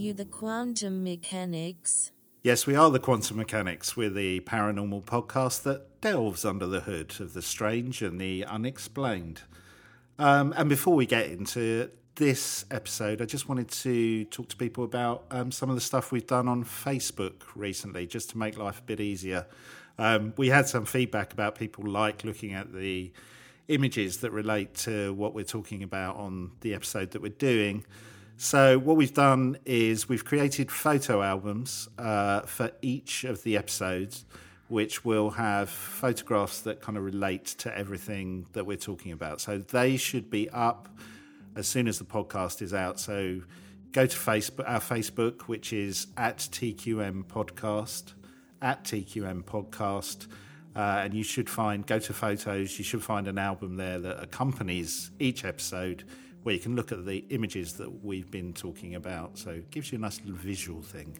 You the quantum mechanics? Yes, we are the Quantum Mechanics. We're the paranormal podcast that delves under the hood of the strange and the unexplained. Um, and before we get into this episode, I just wanted to talk to people about um, some of the stuff we've done on Facebook recently, just to make life a bit easier. Um, we had some feedback about people like looking at the images that relate to what we're talking about on the episode that we're doing. So, what we've done is we've created photo albums uh, for each of the episodes, which will have photographs that kind of relate to everything that we're talking about. So, they should be up as soon as the podcast is out. So, go to Facebook, our Facebook, which is at TQM Podcast, at TQM Podcast. Uh, and you should find, go to photos, you should find an album there that accompanies each episode where you can look at the images that we've been talking about. So it gives you a nice little visual thing.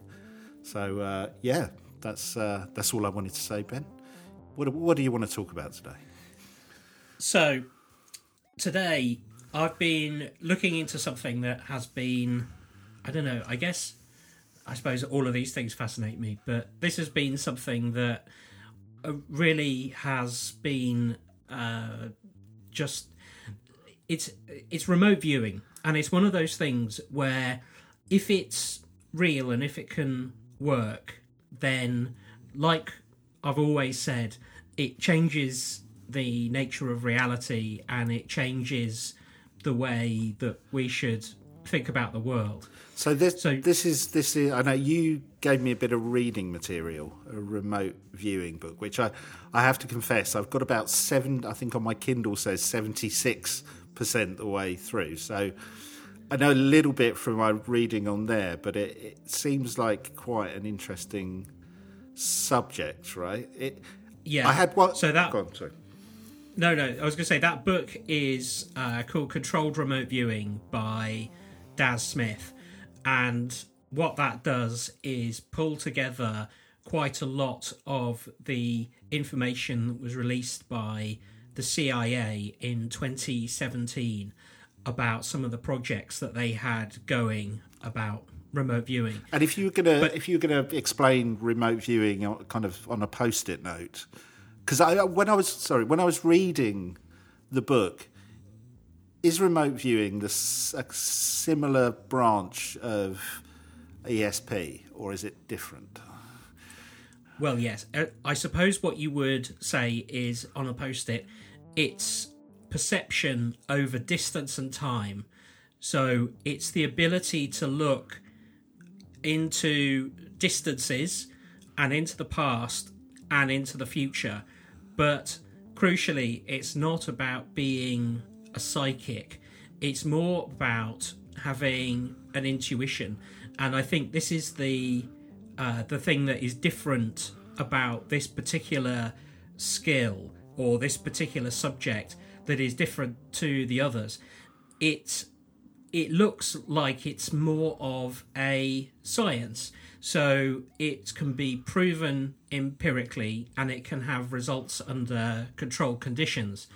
So uh, yeah, that's uh, that's all I wanted to say, Ben. What what do you want to talk about today? So today I've been looking into something that has been I don't know, I guess I suppose all of these things fascinate me, but this has been something that uh, really has been uh, just it's it's remote viewing, and it's one of those things where if it's real and if it can work, then like I've always said, it changes the nature of reality and it changes the way that we should think about the world. So this so, this is this is I know you gave me a bit of reading material, a remote viewing book, which I I have to confess I've got about seven. I think on my Kindle says seventy six percent the way through. So I know a little bit from my reading on there, but it, it seems like quite an interesting subject, right? It. Yeah. I had what. So that. Go on, sorry. No, no. I was going to say that book is uh, called Controlled Remote Viewing by Daz Smith, and what that does is pull together quite a lot of the information that was released by the CIA in 2017 about some of the projects that they had going about remote viewing. And if you're gonna, but, if you were gonna explain remote viewing, kind of on a post-it note, because I when I was sorry when I was reading the book, is remote viewing the a similar branch of ESP or is it different? Well, yes. Uh, I suppose what you would say is on a post it, it's perception over distance and time. So it's the ability to look into distances and into the past and into the future. But crucially, it's not about being a psychic, it's more about having an intuition. And I think this is the uh, the thing that is different about this particular skill or this particular subject that is different to the others. It it looks like it's more of a science. So it can be proven empirically and it can have results under controlled conditions.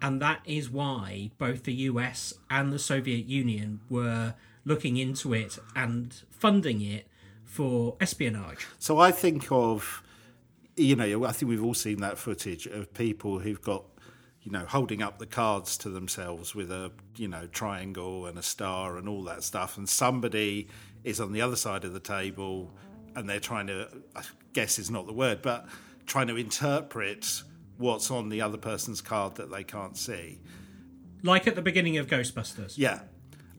And that is why both the US and the Soviet Union were looking into it and funding it for espionage. So I think of, you know, I think we've all seen that footage of people who've got, you know, holding up the cards to themselves with a, you know, triangle and a star and all that stuff. And somebody is on the other side of the table and they're trying to, I guess is not the word, but trying to interpret what's on the other person's card that they can't see. Like at the beginning of Ghostbusters. Yeah.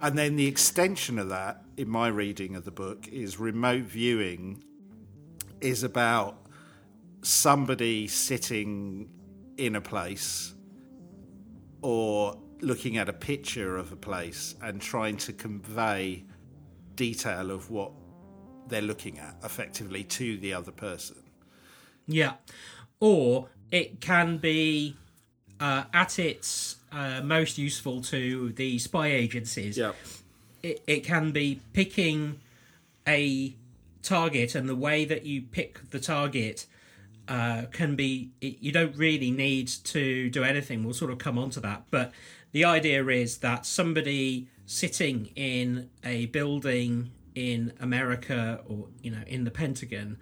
And then the extension of that, in my reading of the book, is remote viewing is about somebody sitting in a place or looking at a picture of a place and trying to convey detail of what they're looking at effectively to the other person. Yeah. Or it can be uh, at its uh, most useful to the spy agencies. Yeah. It, it can be picking a target, and the way that you pick the target uh, can be. It, you don't really need to do anything. We'll sort of come on to that. But the idea is that somebody sitting in a building in America or you know in the Pentagon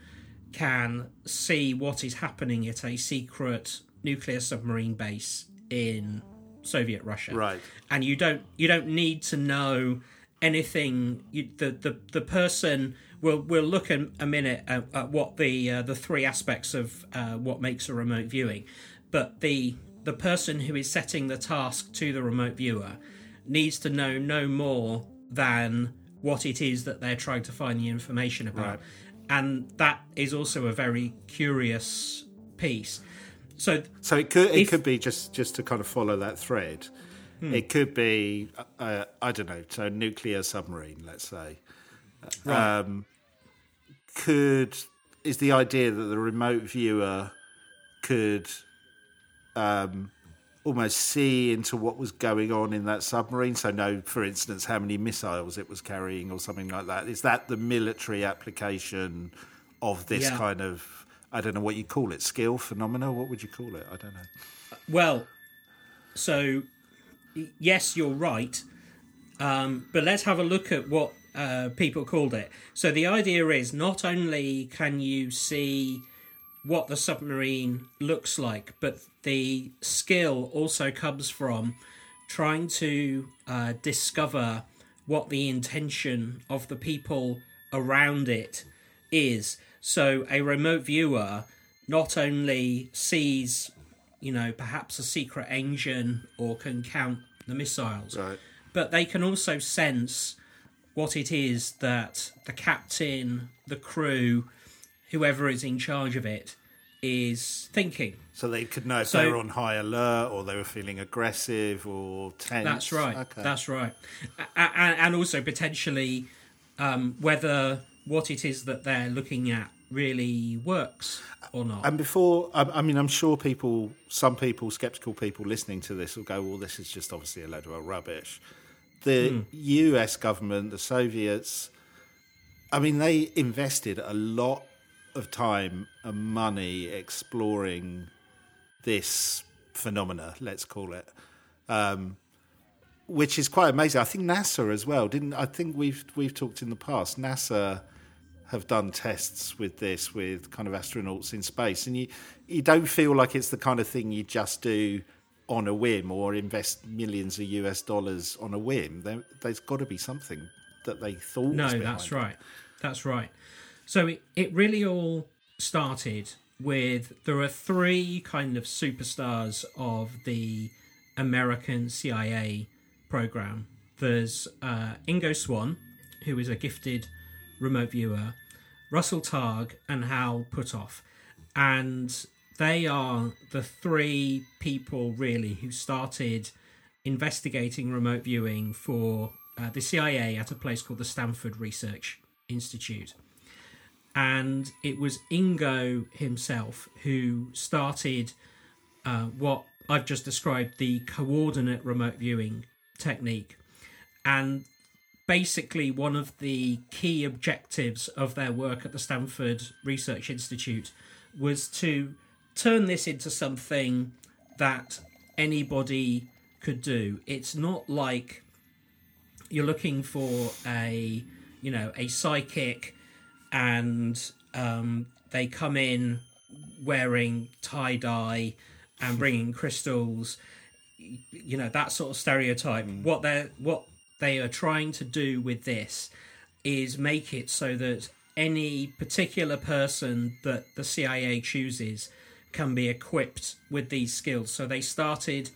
can see what is happening at a secret nuclear submarine base in Soviet Russia. Right. And you don't you don't need to know anything. You, the the the person we'll we'll look in a minute at, at what the uh, the three aspects of uh, what makes a remote viewing, but the the person who is setting the task to the remote viewer needs to know no more than what it is that they're trying to find the information about, Right. and that is also a very curious piece. So So it could it If- could be just just to kind of follow that thread. It could be uh, I don't know, so nuclear submarine, let's say. Um, could is the idea that the remote viewer could um, almost see into what was going on in that submarine. So know, for instance, how many missiles it was carrying or something like that. Is that the military application of this Yeah. kind of I don't know what you call it, skill phenomena? What would you call it? I don't know. Well, so yes, you're right. Um, but let's have a look at what uh, people called it. So the idea is not only can you see what the submarine looks like, but the skill also comes from trying to uh, discover what the intention of the people around it is. So a remote viewer not only sees, you know, perhaps a secret engine or can count the missiles, Right. but they can also sense what it is that the captain, the crew, whoever is in charge of it, is thinking. So they could know if So- they were on high alert or they were feeling aggressive or tense. That's right. Okay. That's right. And also potentially um, whether what it is that they're looking at really works or not. And before, I, I mean, I'm sure people, some people, skeptical people listening to this will go, well, this is just obviously a load of rubbish. The Hmm. US government, the Soviets, I mean, they invested a lot of time and money exploring this phenomena, let's call it, um, which is quite amazing. I think NASA as well didn't. I think we've we've talked in the past. NASA have done tests with this with kind of astronauts in space, and you you don't feel like it's the kind of thing you just do on a whim or invest millions of US dollars on a whim. There, there's got to be something that they thought. No, that's it. right. That's right. So it, it really all started with there are three kind of superstars of the American CIA program. There's uh, Ingo Swann, who is a gifted remote viewer, Russell Targ, and Hal Puthoff. And they are the three people really who started investigating remote viewing for uh, the CIA at a place called the Stanford Research Institute. And it was Ingo himself who started uh, what I've just described the coordinate remote viewing technique. And basically, one of the key objectives of their work at the Stanford Research Institute was to turn this into something that anybody could do. It's not like you're looking for a you know a psychic and um, they come in wearing tie dye and bringing crystals. You know that sort of stereotype. What they're what they are trying to do with this is make it so that any particular person that the CIA chooses can be equipped with these skills so they started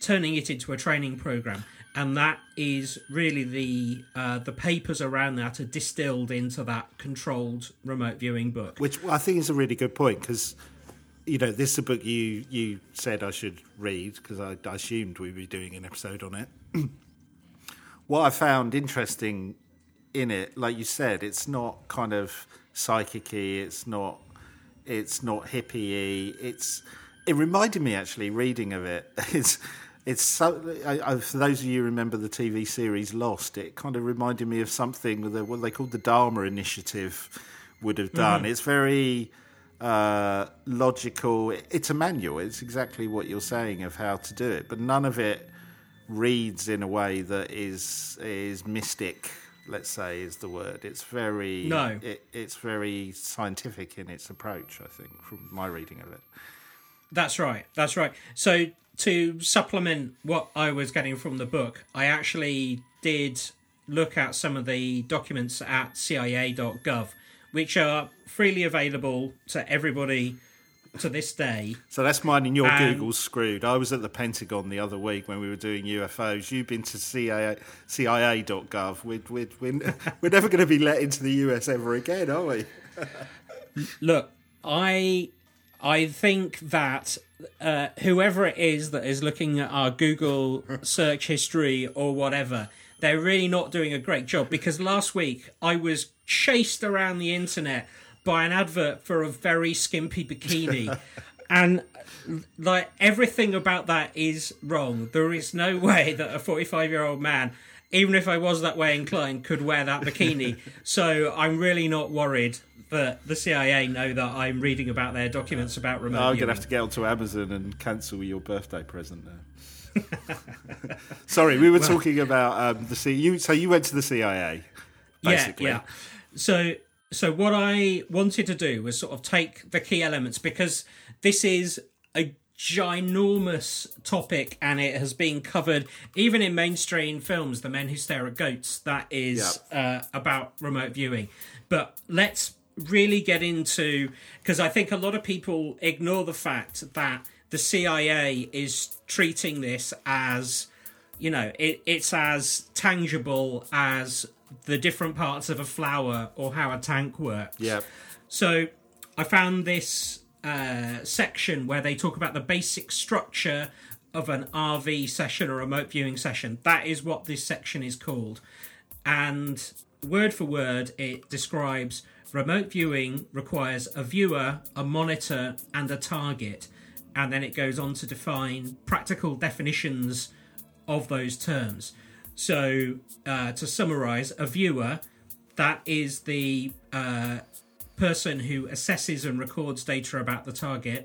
turning it into a training program and that is really the uh, the papers around that are distilled into that controlled remote viewing book Which I think is a really good point because, you know, this is a book you, you said I should read because I, I assumed we'd be doing an episode on it. what I found interesting in it, like you said, it's not kind of psychic-y, it's not it's not hippie It's it reminded me actually reading of it. It's it's so. I, I, for those of you who remember the TV series Lost, it kind of reminded me of something that what they called the Dharma Initiative would have done. It's very uh, logical. It's a manual. It's exactly what you're saying of how to do it, but none of it reads in a way that is is mystic let's say, is the word. It's very No. It, it's very scientific in its approach. I think, from my reading of it. That's right. That's right. So to supplement what I was getting from the book, I actually did look at some of the documents at CIA.gov, which are freely available to everybody to this day. So that's mine and your Um, Google's screwed. I was at the Pentagon the other week when we were doing UFOs. You've been to CIA, CIA.gov. We're, we're, we're, we're never going to be let into the US ever again, are we? Look, I I think that uh, whoever it is that is looking at our Google search history or whatever, they're really not doing a great job because last week I was chased around the internet by an advert for a very skimpy bikini. and like everything about that is wrong. There is no way that a 45 year old man, even if I was that way inclined, could wear that bikini. so I'm really not worried that the CIA know that I'm reading about their documents about remote. I'm going to have to get onto Amazon and cancel your birthday present now. Sorry, we were talking about um, the C. You, so you went to the CIA, basically. Yeah, yeah. So, so what I wanted to do was sort of take the key elements because this is a ginormous topic and it has been covered even in mainstream films the men who stare at goats that is uh, about remote viewing. But let's really get into because i think a lot of people ignore the fact that the cia is treating this as you know it, it's as tangible as the different parts of a flower or how a tank works Yeah. so I found this uh, section where they talk about the basic structure of an RV session or remote viewing session. That is what this section is called. And word for word, it describes remote viewing requires a viewer, a monitor, and a target. And then it goes on to define practical definitions of those terms. So, uh, to summarize, a viewer that is the uh, person who assesses and records data about the target.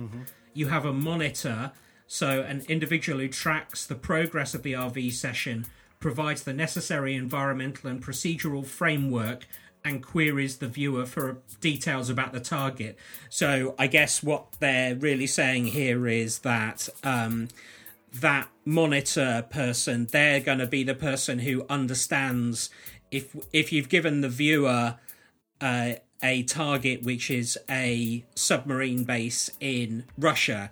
You have a monitor, so an individual who tracks the progress of the RV session, provides the necessary environmental and procedural framework, and queries the viewer for details about the target. So I guess what they're really saying here is that. Um, that monitor person they're going to be the person who understands if if you've given the viewer uh, a target which is a submarine base in Russia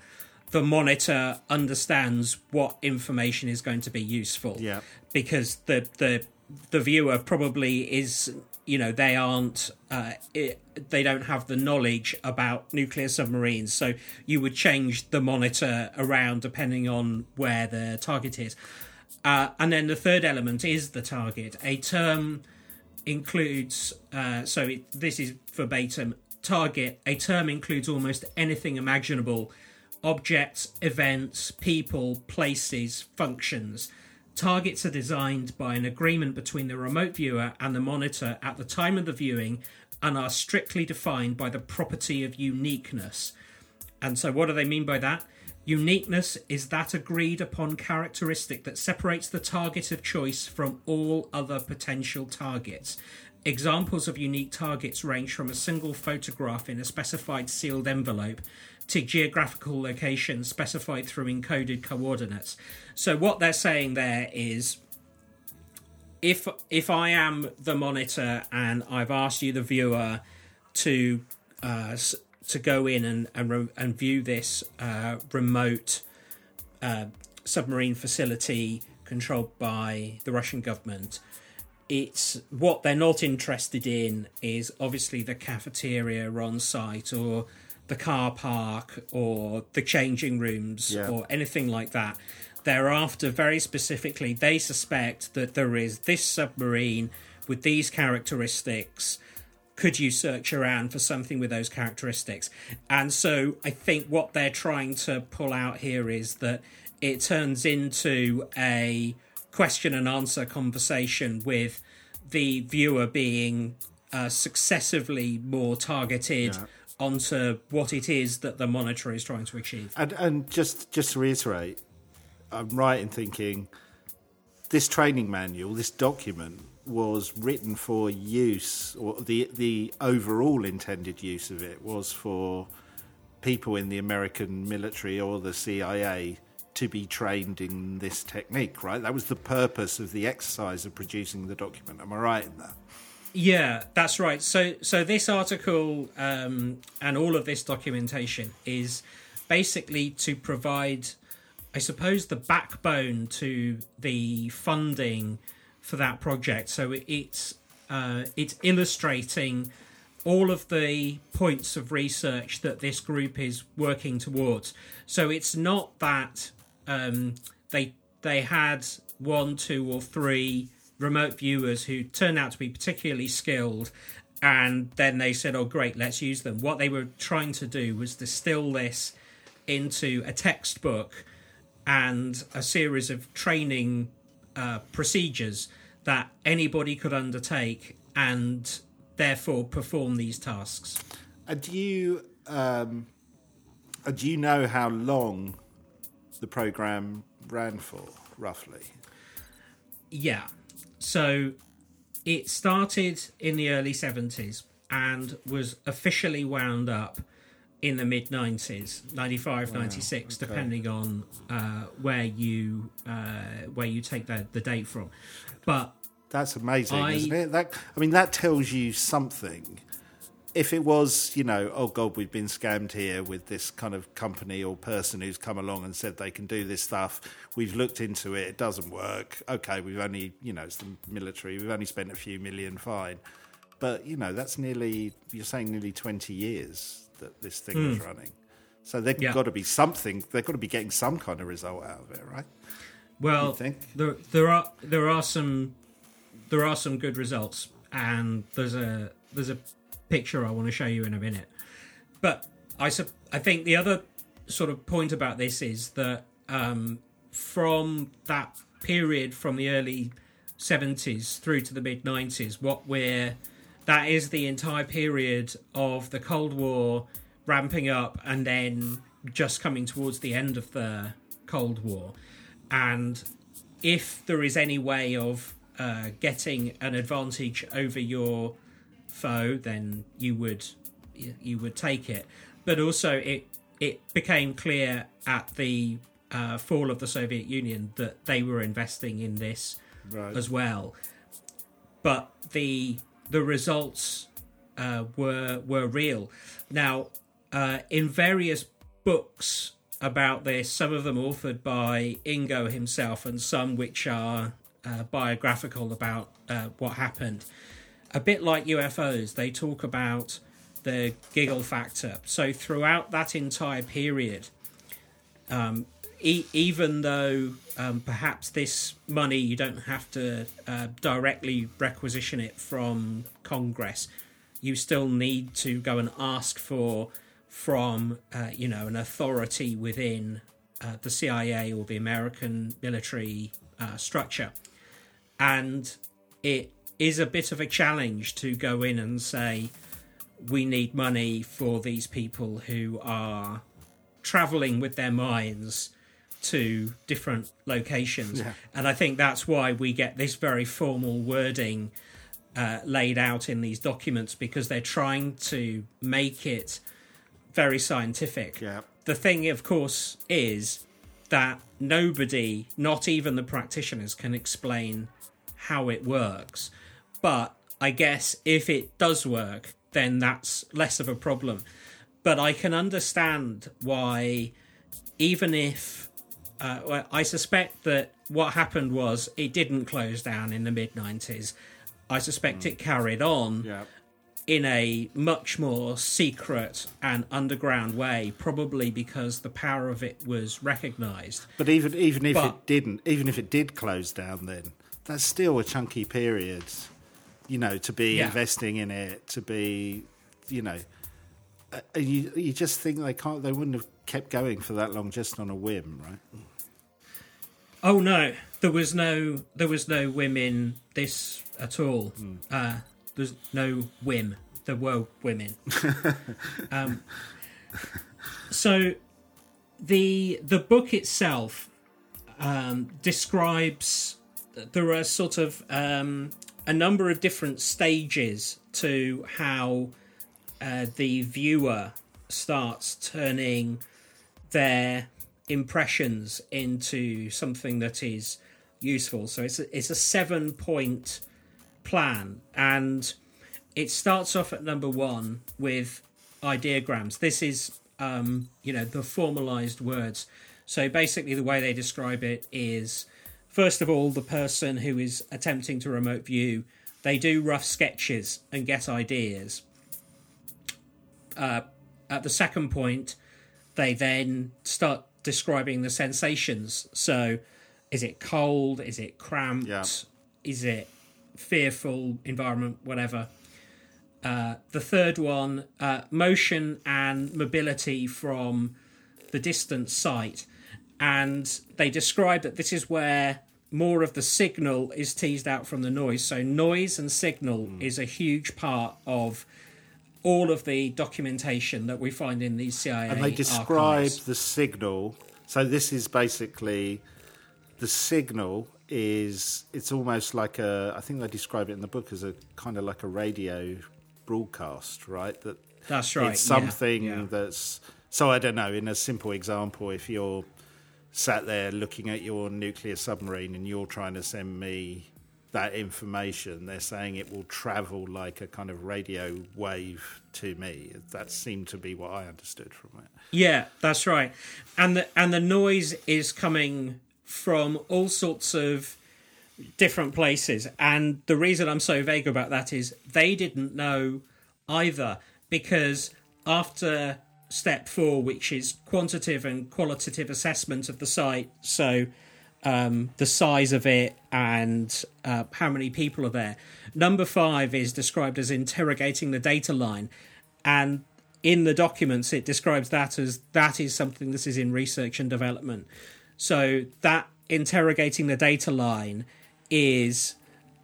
the monitor understands what information is going to be useful Yeah. because the the the viewer probably is you know they aren't uh, it, they don't have the knowledge about nuclear submarines so you would change the monitor around depending on where the target is. Uh, and then the third element is the target. A term includes uh, so it, this is verbatim target a term includes almost anything imaginable. Objects events people places functions. Targets are designed by an agreement between the remote viewer and the monitor at the time of the viewing and are strictly defined by the property of uniqueness and so, what do they mean by that? Uniqueness is that agreed upon characteristic that separates the target of choice from all other potential targets. Examples of unique targets range from a single photograph in a specified sealed envelope to geographical locations specified through encoded coordinates. So, what they're saying there is if if I am the monitor and I've asked you, the viewer, to uh, to go in and and, re- and view this uh, remote uh, submarine facility controlled by the Russian government, it's what they're not interested in is obviously the cafeteria on site or the car park or the changing rooms Yeah. or anything like that. They're very specifically, they suspect that there is this submarine with these characteristics. Could you search around for something with those characteristics? And so I think what they're trying to pull out here is that it turns into a question and answer conversation with the viewer being uh, successively more targeted Yeah. onto what it is that the monitor is trying to achieve. And and just just to reiterate, I'm right in thinking this training manual, this document, was written for use, or the the overall intended use of it was for people in the American military or the CIA to be trained in this technique, right? That was the purpose of the exercise of producing the document. Am I right in that? Yeah, that's right. So, so this article um, and all of this documentation is basically to provide, I suppose, the backbone to the funding for that project. So it's uh, it's illustrating all of the points of research that this group is working towards. So it's not that um, they they had one, two, or three remote viewers who turned out to be particularly skilled, and then they said, "Oh, great, let's use them." What they were trying to do was distill this into a textbook and a series of training uh, procedures that anybody could undertake and therefore perform these tasks. Uh, do you um, uh, do you know how long the program ran for, roughly? Yeah. So it started in the early 70s and was officially wound up in the mid 90s 95 wow, 96 okay. depending on uh, where you uh, where you take the, the date from but that's amazing I, isn't it that i mean that tells you something if it was, you know, oh God, we've been scammed here with this kind of company or person who's come along and said they can do this stuff, we've looked into it, it doesn't work. Okay, we've only, you know, it's the military, we've only spent a few million, fine. But, you know, that's nearly, you're saying nearly 20 years that this thing mm. was running. So they've yeah. got to be something, they've got to be getting some kind of result out of it, right? Well, there, there are there are some there are some good results, and there's a there's a picture I want to show you in a minute. But I, su- I think the other sort of point about this is that um, from that period from the early 70s through to the mid 90s, what we're that is the entire period of the Cold War ramping up and then just coming towards the end of the Cold War. And if there is any way of uh, getting an advantage over your foe, then you would you would take it. But also, it it became clear at the uh, fall of the Soviet Union that they were investing in this right. as well. But the the results uh, were were real. Now, uh, in various books about this, some of them authored by Ingo himself, and some which are uh, biographical about uh, what happened a bit like UFOs, they talk about the giggle factor. So throughout that entire period, um, e- even though um, perhaps this money you don't have to uh, directly requisition it from Congress, you still need to go and ask for from uh, you know an authority within uh, the CIA or the American military uh, structure, and it is a bit of a challenge to go in and say we need money for these people who are traveling with their minds to different locations. Yeah. And I think that's why we get this very formal wording uh, laid out in these documents because they're trying to make it very scientific. Yeah. The thing, of course, is that nobody, not even the practitioners, can explain how it works. But I guess if it does work, then that's less of a problem. But I can understand why, even if uh, I suspect that what happened was it didn't close down in the mid 90s. I suspect mm. it carried on yeah. in a much more secret and underground way, probably because the power of it was recognised. But even even if but, it didn't, even if it did close down, then that's still a chunky period you know, to be yeah. investing in it, to be, you know, uh, you you just think they can't, they wouldn't have kept going for that long just on a whim, right? Oh no, there was no there was no whim in this at all. Mm. Uh, there's no whim. There were women. um, so the the book itself um, describes there are sort of um, a number of different stages to how uh, the viewer starts turning their impressions into something that is useful. So it's a, it's a seven point plan, and it starts off at number one with ideograms. This is um, you know the formalized words. So basically, the way they describe it is first of all, the person who is attempting to remote view, they do rough sketches and get ideas. Uh, at the second point, they then start describing the sensations. So, is it cold? Is it cramped? Yeah. Is it fearful environment? Whatever. Uh, the third one, uh, motion and mobility from the distant site. And they describe that this is where more of the signal is teased out from the noise. So, noise and signal is a huge part of all of the documentation that we find in these CIA and they describe archives. the signal. So this is basically the signal is it's almost like a I think they describe it in the book as a kind of like a radio broadcast, right? That That's right. it's yeah, something yeah. that's so I don't know. In a simple example, if you're sat there looking at your nuclear submarine and you're trying to send me that information, they're saying it will travel like a kind of radio wave to me. That seemed to be what I understood from it. Yeah, that's right. And the and the noise is coming from all sorts of different places. And the reason I'm so vague about that is they didn't know either because after step 4 which is quantitative and qualitative assessment of the site, so um, the size of it and uh, how many people are there. Number five is described as interrogating the data line, and in the documents it describes that as that is something that is in research and development. So that interrogating the data line is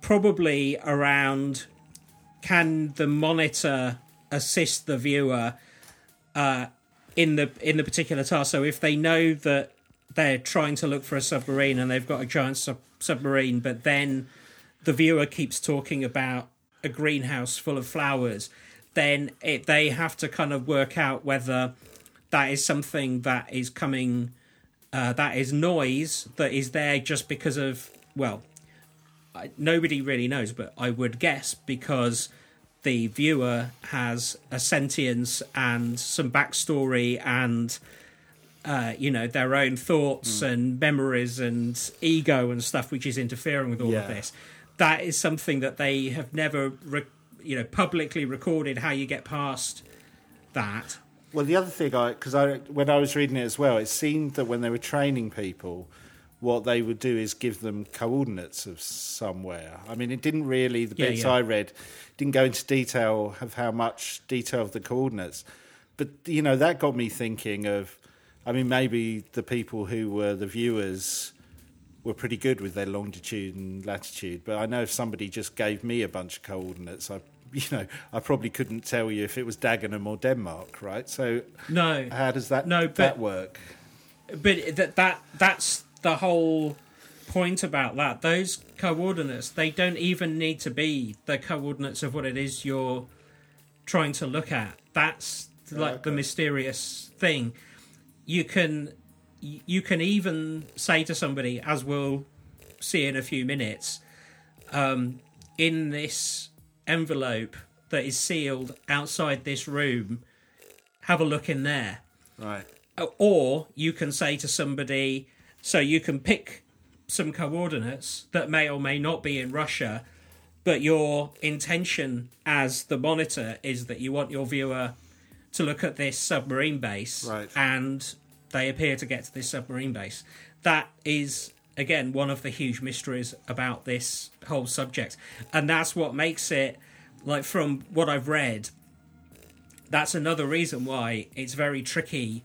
probably around can the monitor assist the viewer uh, in the in the particular task. So if they know that they're trying to look for a submarine and they've got a giant sub- submarine, but then the viewer keeps talking about a greenhouse full of flowers, then it, they have to kind of work out whether that is something that is coming, uh, that is noise that is there just because of, well, I, nobody really knows, but I would guess because the viewer has a sentience and some backstory and uh, you know their own thoughts and memories and ego and stuff which is interfering with all Yeah. of this that is something that they have never re- you know publicly recorded how you get past that Well, the other thing, I because I when I was reading it as well, it seemed that when they were training people, what they would do is give them coordinates of somewhere. I mean, it didn't really the Yeah, bits yeah. I read didn't go into detail of how much detail of the coordinates, but you know that got me thinking of. I mean, maybe the people who were the viewers were pretty good with their longitude and latitude, but I know if somebody just gave me a bunch of coordinates, I. You know, I probably couldn't tell you if it was Dagenham or Denmark, right? So, no how does that No, but- that work? but that that that's the whole point about that those coordinates they don't even need to be the coordinates of what it is you're trying to look at that's like the okay. mysterious thing you can you can even say to somebody as we'll see in a few minutes um, in this envelope that is sealed outside this room have a look in there Right. or you can say to somebody so you can pick some coordinates that may or may not be in Russia but your intention as the monitor is that you want your viewer to look at this submarine base Right. and they appear to get to this submarine base that is again one of the huge mysteries about this whole subject and that's what makes it like from what I've read that's another reason why it's very tricky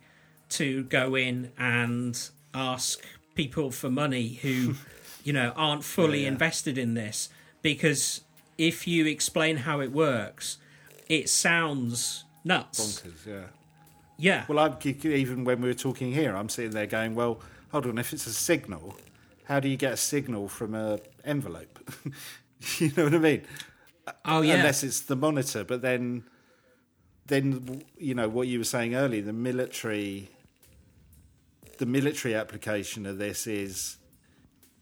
to go in and ask people for money who you know aren't fully Yeah, yeah. invested in this because if you explain how it works it sounds nuts Bonkers, yeah. yeah Well, I'm, even when we were talking here, I'm sitting there going, well, hold on, if it's a signal, how do you get a signal from a envelope? You know what I mean? Oh yeah, Unless it's the monitor, but then, then you know what you were saying earlier. The military, the military application of this is,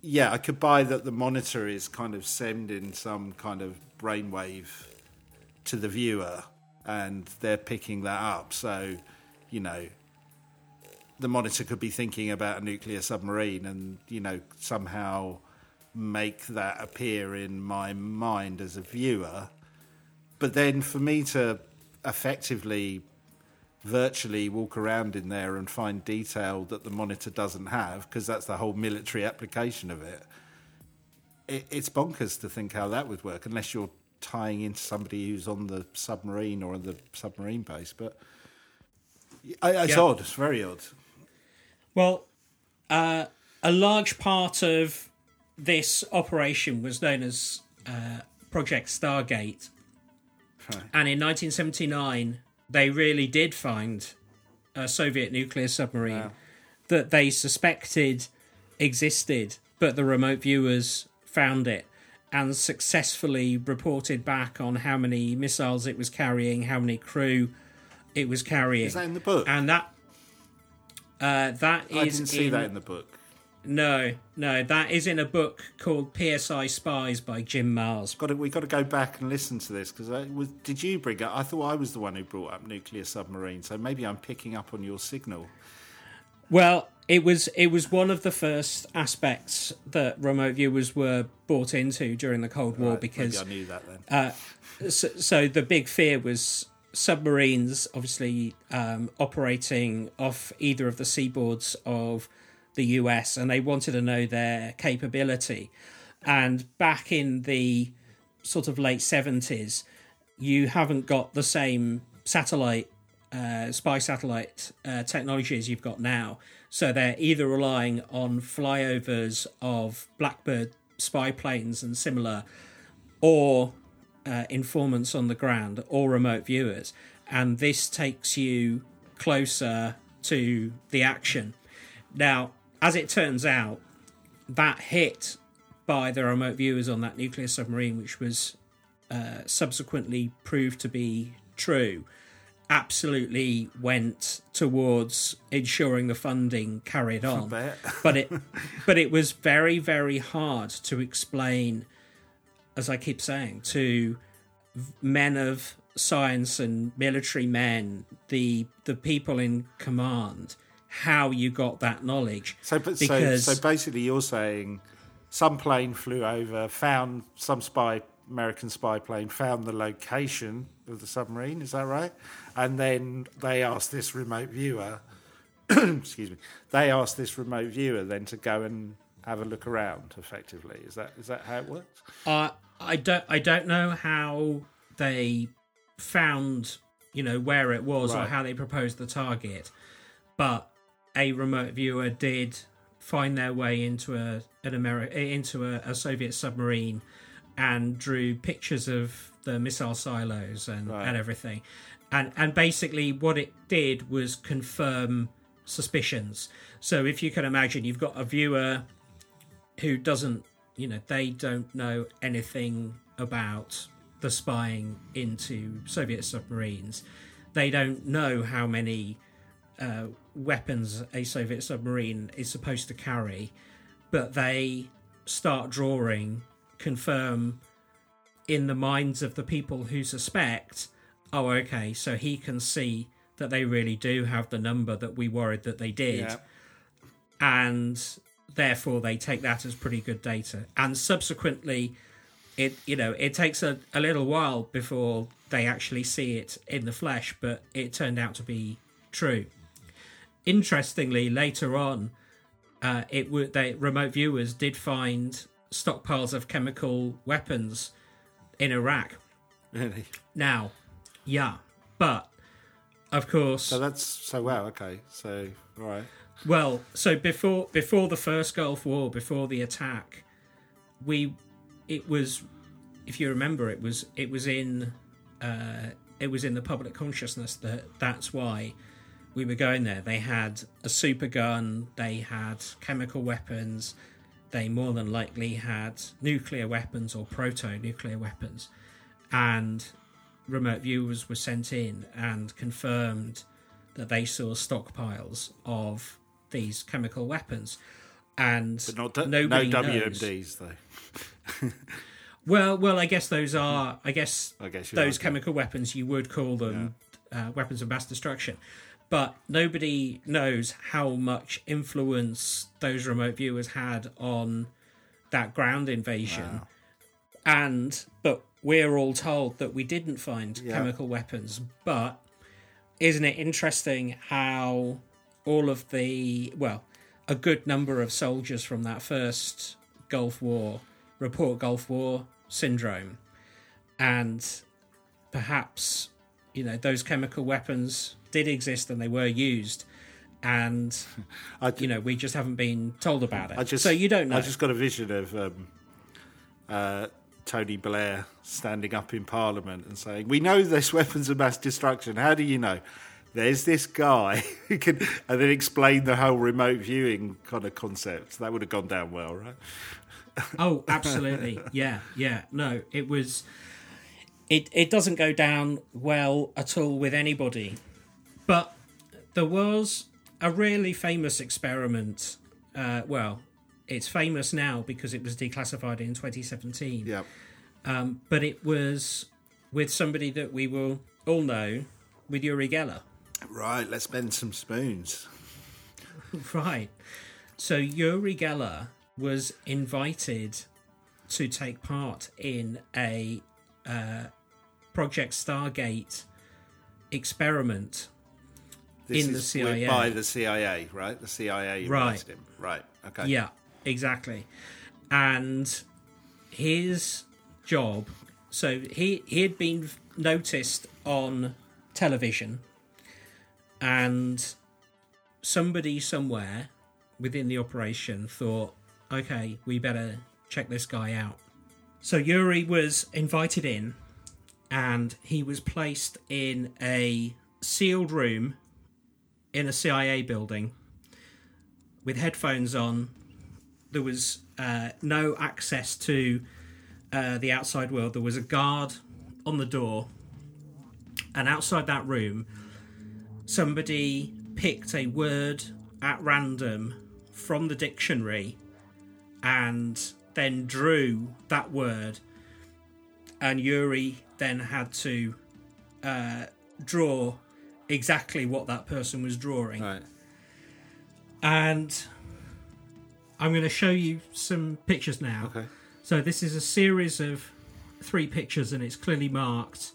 yeah, I could buy that the monitor is kind of sending some kind of brainwave to the viewer, and they're picking that up. So, you know, the monitor could be thinking about a nuclear submarine, and you know somehow make that appear in my mind as a viewer. But then for me to effectively virtually walk around in there and find detail that the monitor doesn't have, because that's the whole military application of it, it, it's bonkers to think how that would work, unless you're tying into somebody who's on the submarine or the submarine base. But I- it's Yeah. odd, it's very odd. Well, uh, a large part of this operation was known as uh, Project Stargate. Right. And in 1979, they really did find a Soviet nuclear submarine that they suspected existed, but the remote viewers found it and successfully reported back on how many missiles it was carrying, how many crew it was carrying. Is that in the book? and that uh, that is I didn't see in- that in the book. no, no, that is in a book called PSI Spies by Jim Marrs. Got to, we got to go back and listen to this because did you bring up? I thought I was the one who brought up nuclear submarine, so maybe I'm picking up on your signal. Well, it was it was one of the first aspects that remote viewers were brought into during the Cold War Right, because I knew that then. so, so the big fear was submarines obviously um, operating off either of the seaboards of the US and they wanted to know their capability and back in the sort of late 70s you haven't got the same satellite uh, spy satellite uh, technology as you've got now so they're either relying on flyovers of blackbird spy planes and similar or uh, informants on the ground or remote viewers, and this takes you closer to the action. Now, as it turns out, that hit by the remote viewers on that nuclear submarine, which was uh, subsequently proved to be true, absolutely went towards ensuring the funding carried on. but it, but it was very, very hard to explain as I keep saying, to men of science and military men, the the people in command, how you got that knowledge. So, but, because so, so basically, you're saying some plane flew over, found some spy, American spy plane, found the location of the submarine. Is that right? And then they asked this remote viewer. excuse me. They asked this remote viewer then to go and have a look around. Effectively, is that is that how it works? uh, I don't I don't know how they found you know where it was or how they proposed the target, but a remote viewer did find their way into a an Ameri- into a, a Soviet submarine and drew pictures of the missile silos and, Right. and everything. And and basically what it did was confirm suspicions. So if you can imagine you've got a viewer who doesn't you know they don't know anything about the spying into Soviet submarines. They don't know how many uh, weapons a Soviet submarine is supposed to carry, but they start drawing, confirm in the minds of the people who suspect, oh, okay, so he can see that they really do have the number that we worried that they did Yeah. and therefore they take that as pretty good data. And subsequently, it you know it takes a, a little while before they actually see it in the flesh, but it turned out to be true. Interestingly, later on, uh, it would they remote viewers did find stockpiles of chemical weapons in Iraq. Really? Now, yeah, but of course, So that's so wow. Okay, so right. Well, so before before the first Gulf War, before the attack, we it was if you remember it was it was in uh, it was in the public consciousness that that's why we were going there. They had a super gun, they had chemical weapons, they more than likely had nuclear weapons or proto nuclear weapons. And remote viewers were sent in and confirmed that they saw stockpiles of these chemical weapons. And But not d- nobody no knows. WMDs though. Well, well, I guess those are. I guess, I guess those yeah. chemical weapons you would call them uh, weapons of mass destruction, but nobody knows how much influence those remote viewers had on that ground invasion. Wow. And but we're all told that we didn't find Yeah. chemical weapons. But isn't it interesting how all of the well, a good number of soldiers from that first Gulf War report Gulf War syndrome, and perhaps you know those chemical weapons did exist and they were used, and I, you know we just haven't been told about it. I just so you don't know. I just got a vision of um, uh, Tony Blair standing up in Parliament and saying, "We know there's weapons of mass destruction. How do you know?" There's this guy who can, and then explain the whole remote viewing kind of concept. That would have gone down well, right? Oh, absolutely. Yeah, yeah. No, it was. It it doesn't go down well at all with anybody, but there was a really famous experiment. Uh, well, it's famous now because it was declassified in 2017. Yeah. Um, but it was with somebody that we will all know, with Uri Geller. Right. Let's bend some spoons. Right. So Uri Geller was invited to take part in a uh, Project Stargate experiment. This In the CIA. by the CIA, right? The CIA Right. him. Right. Okay. Yeah, exactly. And his job, so he he had been noticed on television, and somebody somewhere within the operation thought, okay, we better check this guy out. So Uri was invited in, and he was placed in a sealed room in a CIA building with headphones on. There was uh, no access to uh, the outside world. There was a guard on the door, and outside that room, somebody picked a word at random from the dictionary and then drew that word. And Uri then had to uh, draw exactly what that person was drawing Right. and I'm going to show you some pictures now. Okay. So this is a series of three pictures, and it's clearly marked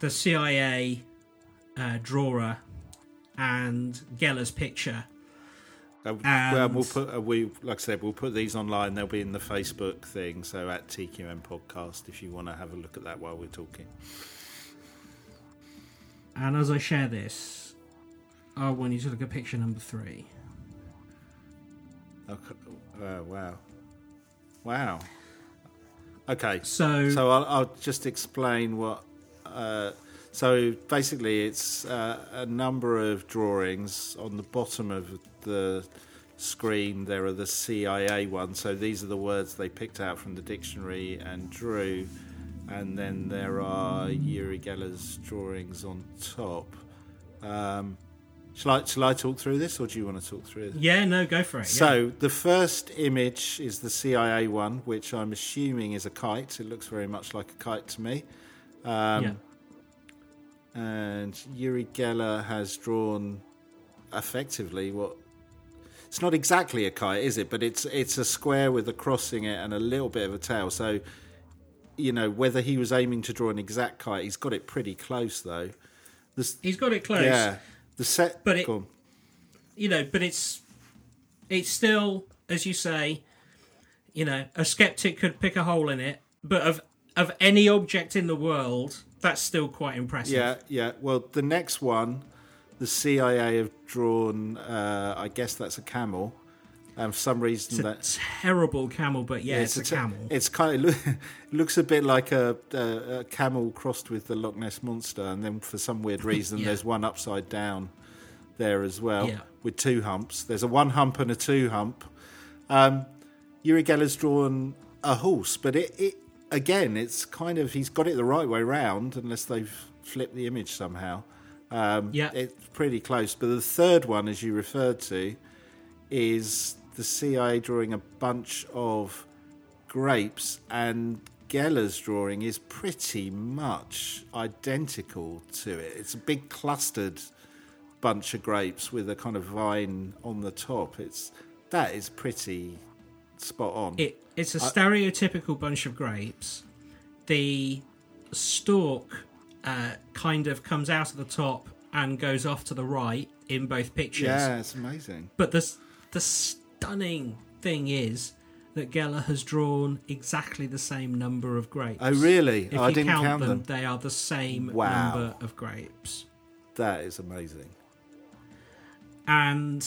the CIA uh, drawer and Geller's picture. Uh, well, we'll put uh, we like I said, we'll put these online. They'll be in the Facebook thing. So at TQM Podcast, if you want to have a look at that while we're talking. And as I share this, I want you to look at picture number three. Okay. Uh, wow. Wow. Okay. So, So I'll, I'll just explain what. Uh, so basically, it's uh, a number of drawings on the bottom of the screen. There are the CIA ones. So these are the words they picked out from the dictionary and drew, and then there are Uri Geller's drawings on top. Um, shall I shall I talk through this, or do you want to talk through it? yeah, no, go for it. yeah. So the first image is the CIA one, which I'm assuming is a kite. It looks very much like a kite to me. Um, yeah. And Yuri Geller has drawn effectively what it's not exactly a kite, is it? But it's it's a square with a crossing it and a little bit of a tail. So you know whether he was aiming to draw an exact kite, he's got it pretty close though. This, he's got it close. yeah, the set. But it- you know, but it's it's still, as you say, you know, a skeptic could pick a hole in it, but of of any object in the world, that's still quite impressive. Yeah, yeah. Well, the next one, the CIA have drawn. Uh, I guess that's a camel, and for some reason It's a that terrible camel, but yeah, it's, a, te- camel. It's kind of it looks a bit like a, a, a camel crossed with the Loch Ness monster, and then for some weird reason, Yeah. there's one upside down there as well Yeah. with two humps. There's a one hump and a two hump. Um, Uri Geller's drawn a horse, but it, it again, it's kind of he's got it the right way round, unless they've flipped the image somehow. Um, Yeah. it's pretty close. But the third one, as you referred to, is the CIA drawing a bunch of grapes, and Geller's drawing is pretty much identical to it. It's a big clustered bunch of grapes with a kind of vine on the top. It's that is pretty spot on. It it's a stereotypical bunch of grapes. The stalk uh, kind of comes out of the top and goes off to the right in both pictures. yeah, it's amazing. But the the stunning thing is that Geller has drawn exactly the same number of grapes. Oh, really? If oh, I you didn't count, count them, them. they are the same Wow. number of grapes. That is amazing. And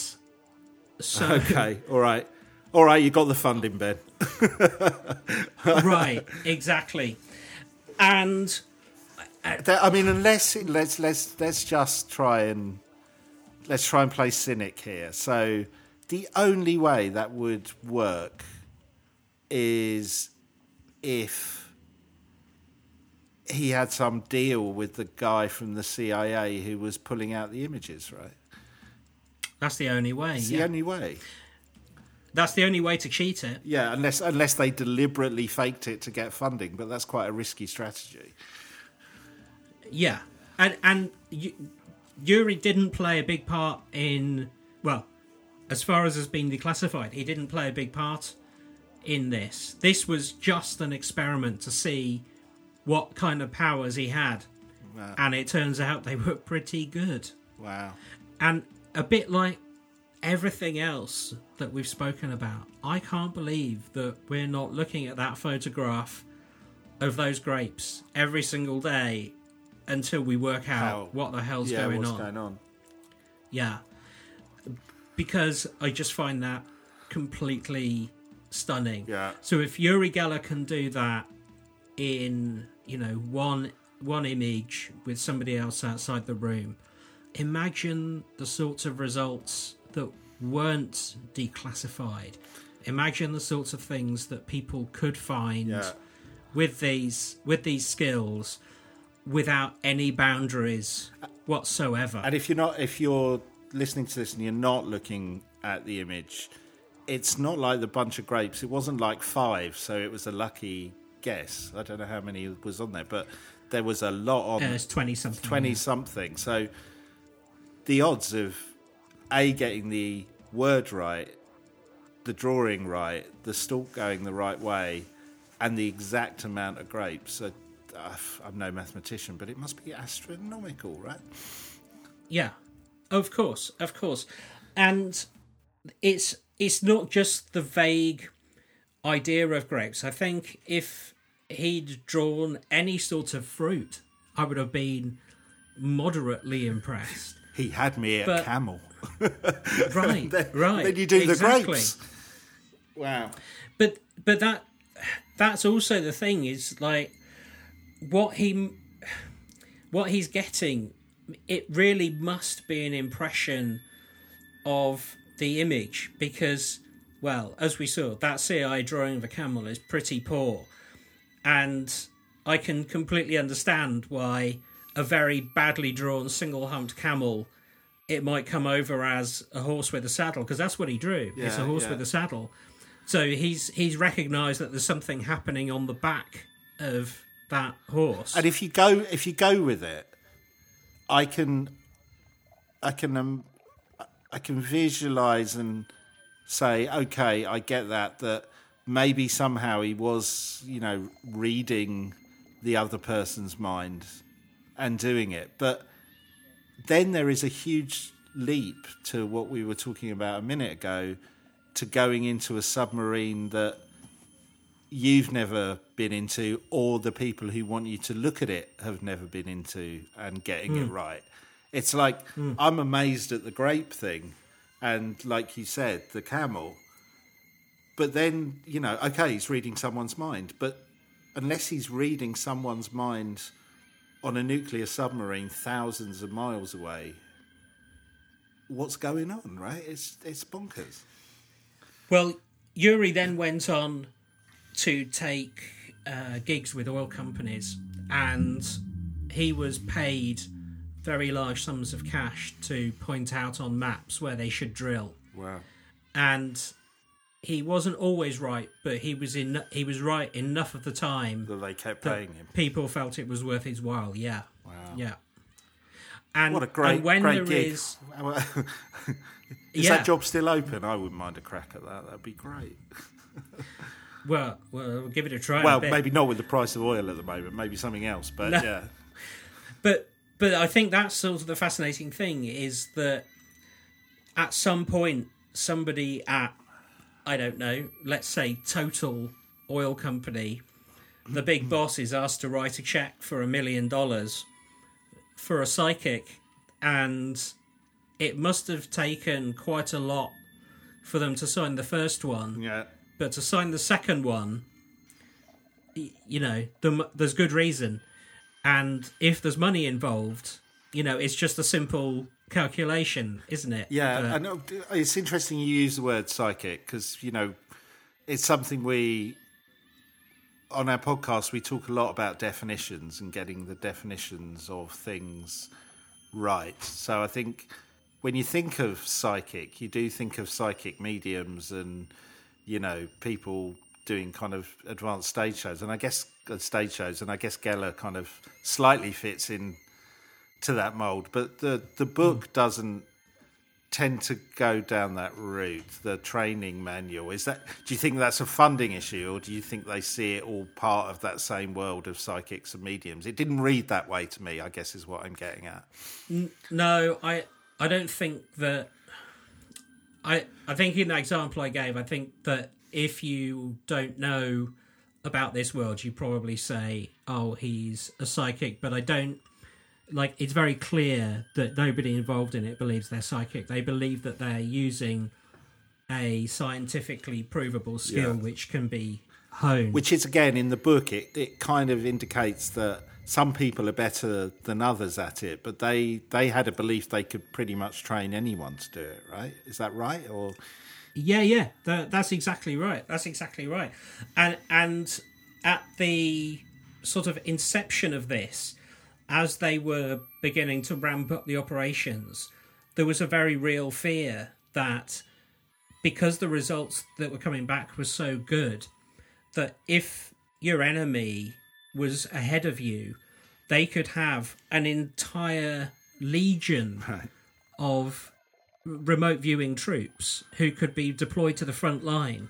so Okay, all right, all right. You got the funding, Ben. right, exactly. And uh, That- I mean, unless let's let's let's just try and let's try and play cynic here. So the only way that would work is if he had some deal with the guy from the CIA who was pulling out the images, right? that's the only way. It's yeah. the only way. That's the only way to cheat it. Yeah, unless unless they deliberately faked it to get funding, but that's quite a risky strategy. Yeah, and and y- Uri didn't play a big part in well, as far as has been declassified, he didn't play a big part in this. This was just an experiment to see what kind of powers he had, Wow. and it turns out they were pretty good. Wow. And a bit like everything else that we've spoken about, I can't believe that we're not looking at that photograph of those grapes every single day until we work out How- what the hell's yeah, going on. going on? Yeah. Because I just find that completely stunning. Yeah. So if Uri Geller can do that in, you know, one one image with somebody else outside the room, imagine the sorts of results that weren't declassified. Imagine the sorts of things that people could find Yeah. with these with these skills without any boundaries whatsoever. And if you're not, if you're listening to this and you're not looking at the image, it's not like the bunch of grapes. It wasn't like five, so it was a lucky guess. I don't know how many was on there, but there was a lot on Uh, it's 20 something. twenty something. So the odds of a getting the word right, the drawing right, the stalk going the right way, and the exact amount of grapes. Are, uh, I'm no mathematician, but it must be astronomical, right? Yeah, of course, of course, and it's it's not just the vague idea of grapes. I think if he'd drawn any sort of fruit, I would have been moderately impressed. He had me at But- camel. Right, Then- right. Then you do exactly. the grapes. Wow. but but that that's also the thing is like what he what he's getting it really must be an impression of the image because well as we saw that CI drawing of a camel is pretty poor. And I can completely understand why a very badly drawn single humped camel it might come over as a horse with a saddle because that's what he drew. It's a horse yeah. with a saddle. So he's he's recognized that there's something happening on the back of that horse. And if you go, if you go with it, I can, I can, um, I can visualize and say, okay, I get that. That maybe somehow he was, you know, reading the other person's mind and doing it, but then there is a huge leap to what we were talking about a minute ago to going into a submarine that you've never been into or the people who want you to look at it have never been into and getting it hmm. right. It's like hmm. I'm amazed at the grape thing and like you said, the camel. But then, you know, okay, he's reading someone's mind, but unless he's reading someone's mind on a nuclear submarine thousands of miles away, what's going on, right? It's it's bonkers. Well, Uri then went on to take uh, gigs with oil companies, and he was paid very large sums of cash to point out on maps where they should drill. Wow. And he wasn't always right, but he was in he was right enough of the time That they kept that paying him. people felt it was worth his while. Yeah, Wow. yeah. And What a great, and when great there gig. is- Is Yeah. that job still open? I wouldn't mind a crack at that. That'd be great. well, well, we'll give it a try. in a Well, maybe not with the price of oil at the moment. Maybe something else. But No. yeah, but but I think that's sort of the fascinating thing is that at some point somebody at I don't know, let's say Total Oil Company, the big hmm. boss is asked to write a check for a million dollars for a psychic, and it must have taken quite a lot for them to sign the first one. yeah. But to sign the second one, you know, the, there's good reason. And if there's money involved, you know, it's just a simple calculation, isn't it? Yeah, But- I know. Uh, it's interesting you use the word psychic because you know it's something we on our podcast we talk a lot about definitions and getting the definitions of things right. So I think when you think of psychic, you do think of psychic mediums and you know people doing kind of advanced stage shows, and I guess uh, stage shows, and I guess Geller kind of slightly fits in to that mold. But the the book doesn't tend to go down that route. The training manual is that. Do you think that's a funding issue, or do you think they see it all part of that same world of psychics and mediums? It didn't read that way to me. I guess is what I'm getting at. No, I I don't think that. I I think in the example I gave, I think that if you don't know about this world, you probably say, "Oh, he's a psychic," but I don't. Like it's very clear that nobody involved in it believes they're psychic. They believe that they're using a scientifically provable skill Yeah. which can be honed. Which is again in the book, it, it kind of indicates that some people are better than others at it, but they they had a belief they could pretty much train anyone to do it. Right? Is that right? Or Yeah, yeah, that, that's exactly right. That's exactly right. And and at the sort of inception of this, as they were beginning to ramp up the operations, there was a very real fear that because the results that were coming back were so good, that if your enemy was ahead of you, they could have an entire legion right? of remote viewing troops who could be deployed to the front line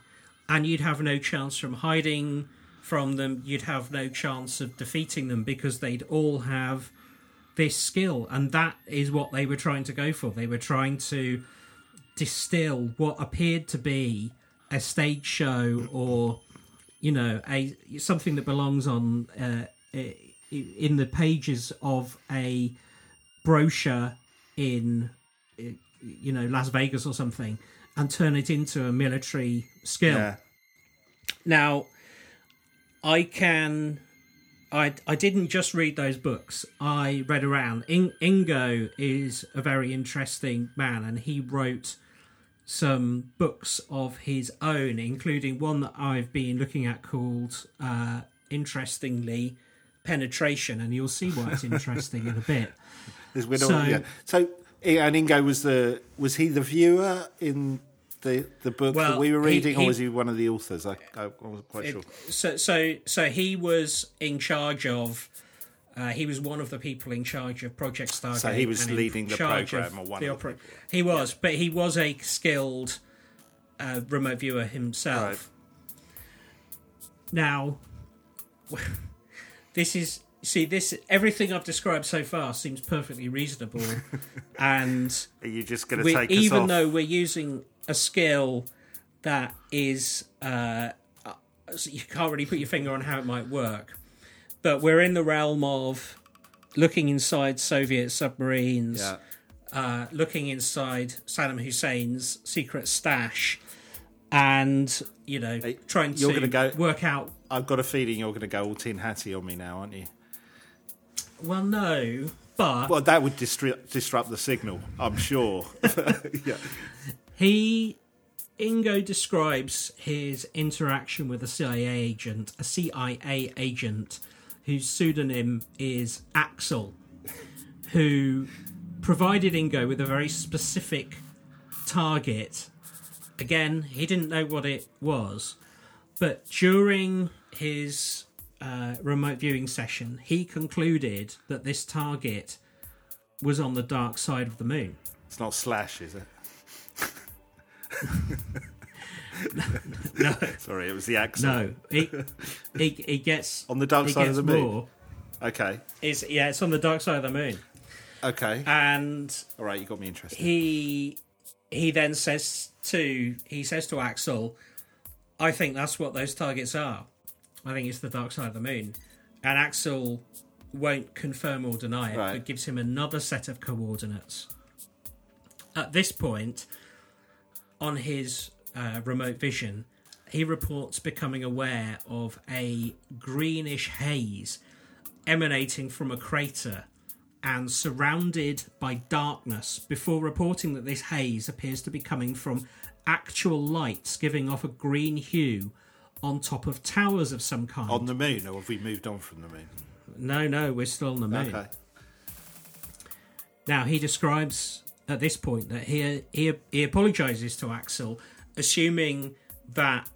and you'd have no chance from hiding from them you'd have no chance of defeating them because they'd all have this skill and that is what they were trying to go for they were trying to distill what appeared to be a stage show or you know a something that belongs on uh, in the pages of a brochure in you know Las Vegas or something and turn it into a military skill. Yeah. Now, I can. I I didn't just read those books. I read around. In, Ingo is a very interesting man, and he wrote some books of his own, including one that I've been looking at called, uh, interestingly, Penetration, and you'll see why it's interesting in a bit. Not- So- yeah. so and Ingo was the was he the viewer in the the book that we were reading, he- or was he one of the authors? I, I wasn't quite sure. so so so he was in charge of uh, he was one of the people in charge of Project Stargate. So he was leading the program, or one the of the opera- He was, but he was a skilled uh, remote viewer himself. Now, this is see this everything I've described so far seems perfectly reasonable, and Are you just going to take us even off? though we're using a skill that is uh, uh, you can't really put your finger on how it might work but we're in the realm of looking inside soviet submarines yeah. uh, looking inside saddam hussein's secret stash and you know Hey, trying you're to gonna go- work out I've got a feeling you're going to go all tin hatty on me now, aren't you? well no but Well, that would disrupt, disrupt the signal, I'm sure. yeah. he Ingo describes his interaction with a CIA agent, a CIA agent whose pseudonym is Axel, who provided Ingo with a very specific target. Again, he didn't know what it was, but during his uh, remote viewing session, he concluded that this target was on the dark side of the moon. It's not Slash, is it? No, Sorry, it was the accent. no, he he, he gets On the dark side of the moon? more. Okay. It's yeah, it's on the dark side of the moon, Okay. and All right, you got me interested. he he then says to he says to Axel, "I think that's what those targets are. I think it's the dark side of the moon." And Axel won't confirm or deny it, Right. but gives him another set of coordinates. At this point, on his uh, remote vision, he reports becoming aware of a greenish haze emanating from a crater and surrounded by darkness before reporting that this haze appears to be coming from actual lights giving off a green hue on top of towers of some kind. on the moon, or have we moved on from the moon? no, no, we're still on the moon. Okay. Now he describes at this point that he he he apologizes to Axel, assuming that,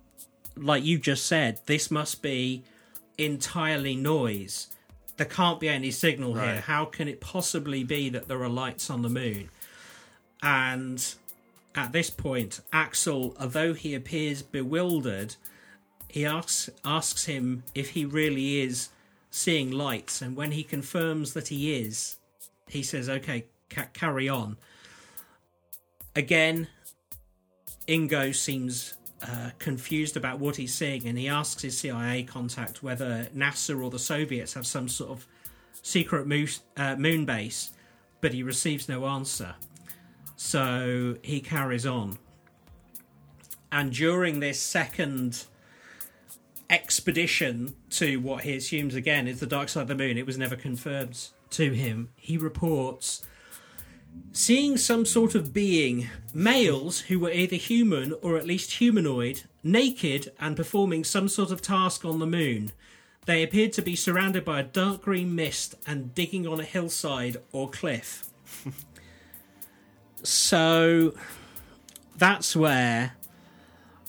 like you just said, this must be entirely noise. There can't be any signal here. How can it possibly be that there are lights on the moon? And at this point, Axel, although he appears bewildered, he asks asks him if he really is seeing lights, and when he confirms that he is, he says, "Okay, ca- carry on." Again, Ingo seems uh, confused about what he's seeing, and he asks his CIA contact whether NASA or the Soviets have some sort of secret moon, uh, moon base, but he receives no answer. So he carries on. And during this second expedition to what he assumes again is the dark side of the moon, it was never confirmed to him. He reports seeing some sort of being, males who were either human or at least humanoid, naked and performing some sort of task on the moon. They appeared to be surrounded by a dark green mist and digging on a hillside or cliff. so that's where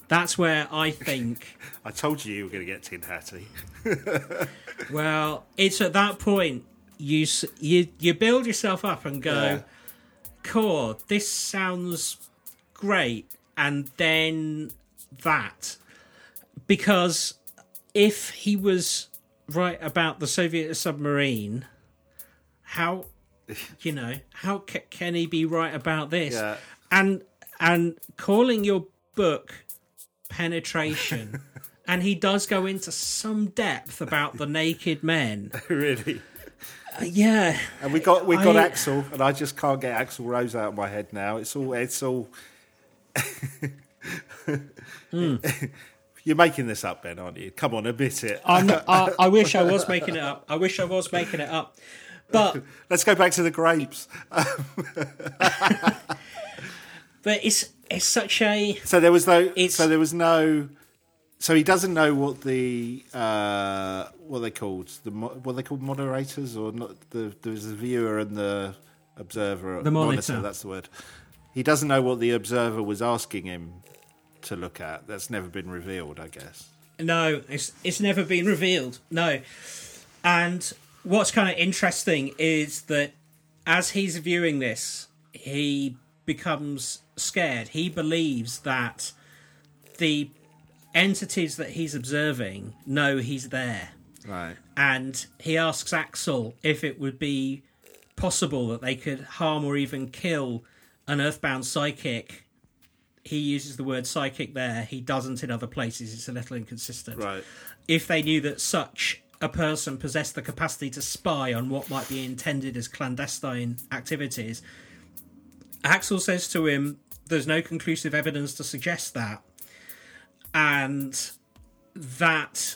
that's where I think I told you you were going to get tin hatty. Well, it's at that point you you you build yourself up and go, Yeah. "Cool, this sounds great," and then that because if he was right about the Soviet submarine, how you know how ca- can he be right about this? Yeah. And and calling your book penetration. And he does go into some depth about the naked men. really. Uh, yeah, And we got we got I- Axel, and I just can't get Axl Rose out of my head now. It's all it's all. Hmm. You're making this up, Ben, aren't you? Come on, admit it. Not, I, I wish I was making it up. I wish I was making it up. But Let's go back to the grapes. but it's it's such a So there was no. It's- So there was no. So he doesn't know what the uh, what are they called the mo- what are they called moderators or not the there's the viewer and the observer The monitor. that's the word. He doesn't know what the observer was asking him to look at. That's never been revealed, I guess. no. It's it's never been revealed. No, and what's kind of interesting is that as he's viewing this, he becomes scared. He believes that the entities that he's observing know he's there. Right. and he asks Axel if it would be possible that they could harm or even kill an earthbound psychic. He uses the word psychic there. He doesn't in other places. It's a little inconsistent. Right. If they knew that such a person possessed the capacity to spy on what might be intended as clandestine activities, Axel says to him, There's no conclusive evidence to suggest that. And that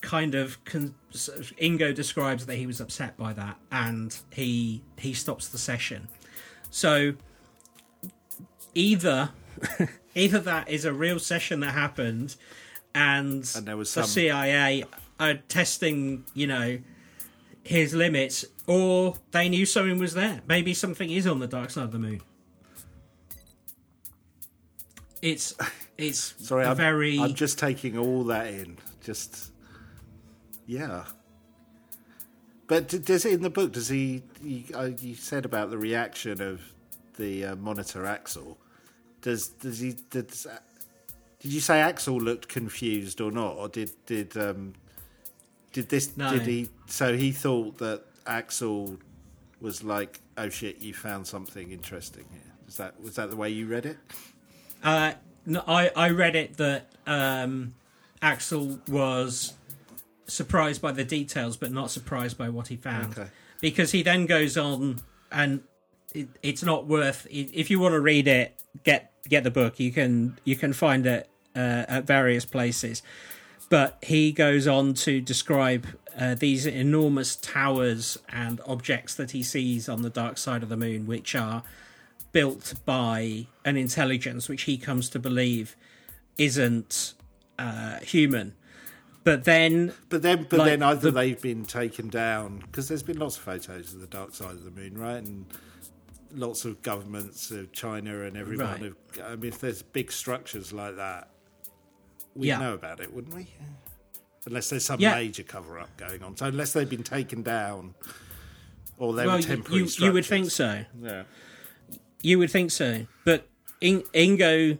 kind of con- Ingo describes that he was upset by that, and he he stops the session. So either either that is a real session that happened, and, And there was the CIA are testing, you know, his limits, or they knew something was there. Maybe something is on the dark side of the moon. It's it's Sorry, I'm, very I'm just taking all that in. Just yeah. But does it in the book? Does he? You, uh, you said about the reaction of the uh, monitor Axel. Does does he? Does, did you say Axel looked confused or not, or did did um, did this? No. Did he? So he thought that Axel was like, "Oh shit, you found something interesting here." Is that was that the way you read it? Uh, no, I I read it that um, Axel was surprised by the details, but not surprised by what he found, Okay. because he then goes on and it, it's not worth. If you want to read it, get get the book. You can you can find it uh, at various places. But he goes on to describe uh, these enormous towers and objects that he sees on the dark side of the moon, which are built by an intelligence which he comes to believe isn't uh, human. But then, But then, but Like then either the- they've been taken down because there's been lots of photos of the dark side of the moon, right? And lots of governments of China and everyone. Right. Have, I mean, if there's big structures like that, we'd Yeah. know about it, wouldn't we? Unless there's some Yeah. major cover up going on. So unless they've been taken down, or they well, were you, temporary you, you would think so. Yeah. You would think so. But In- Ingo,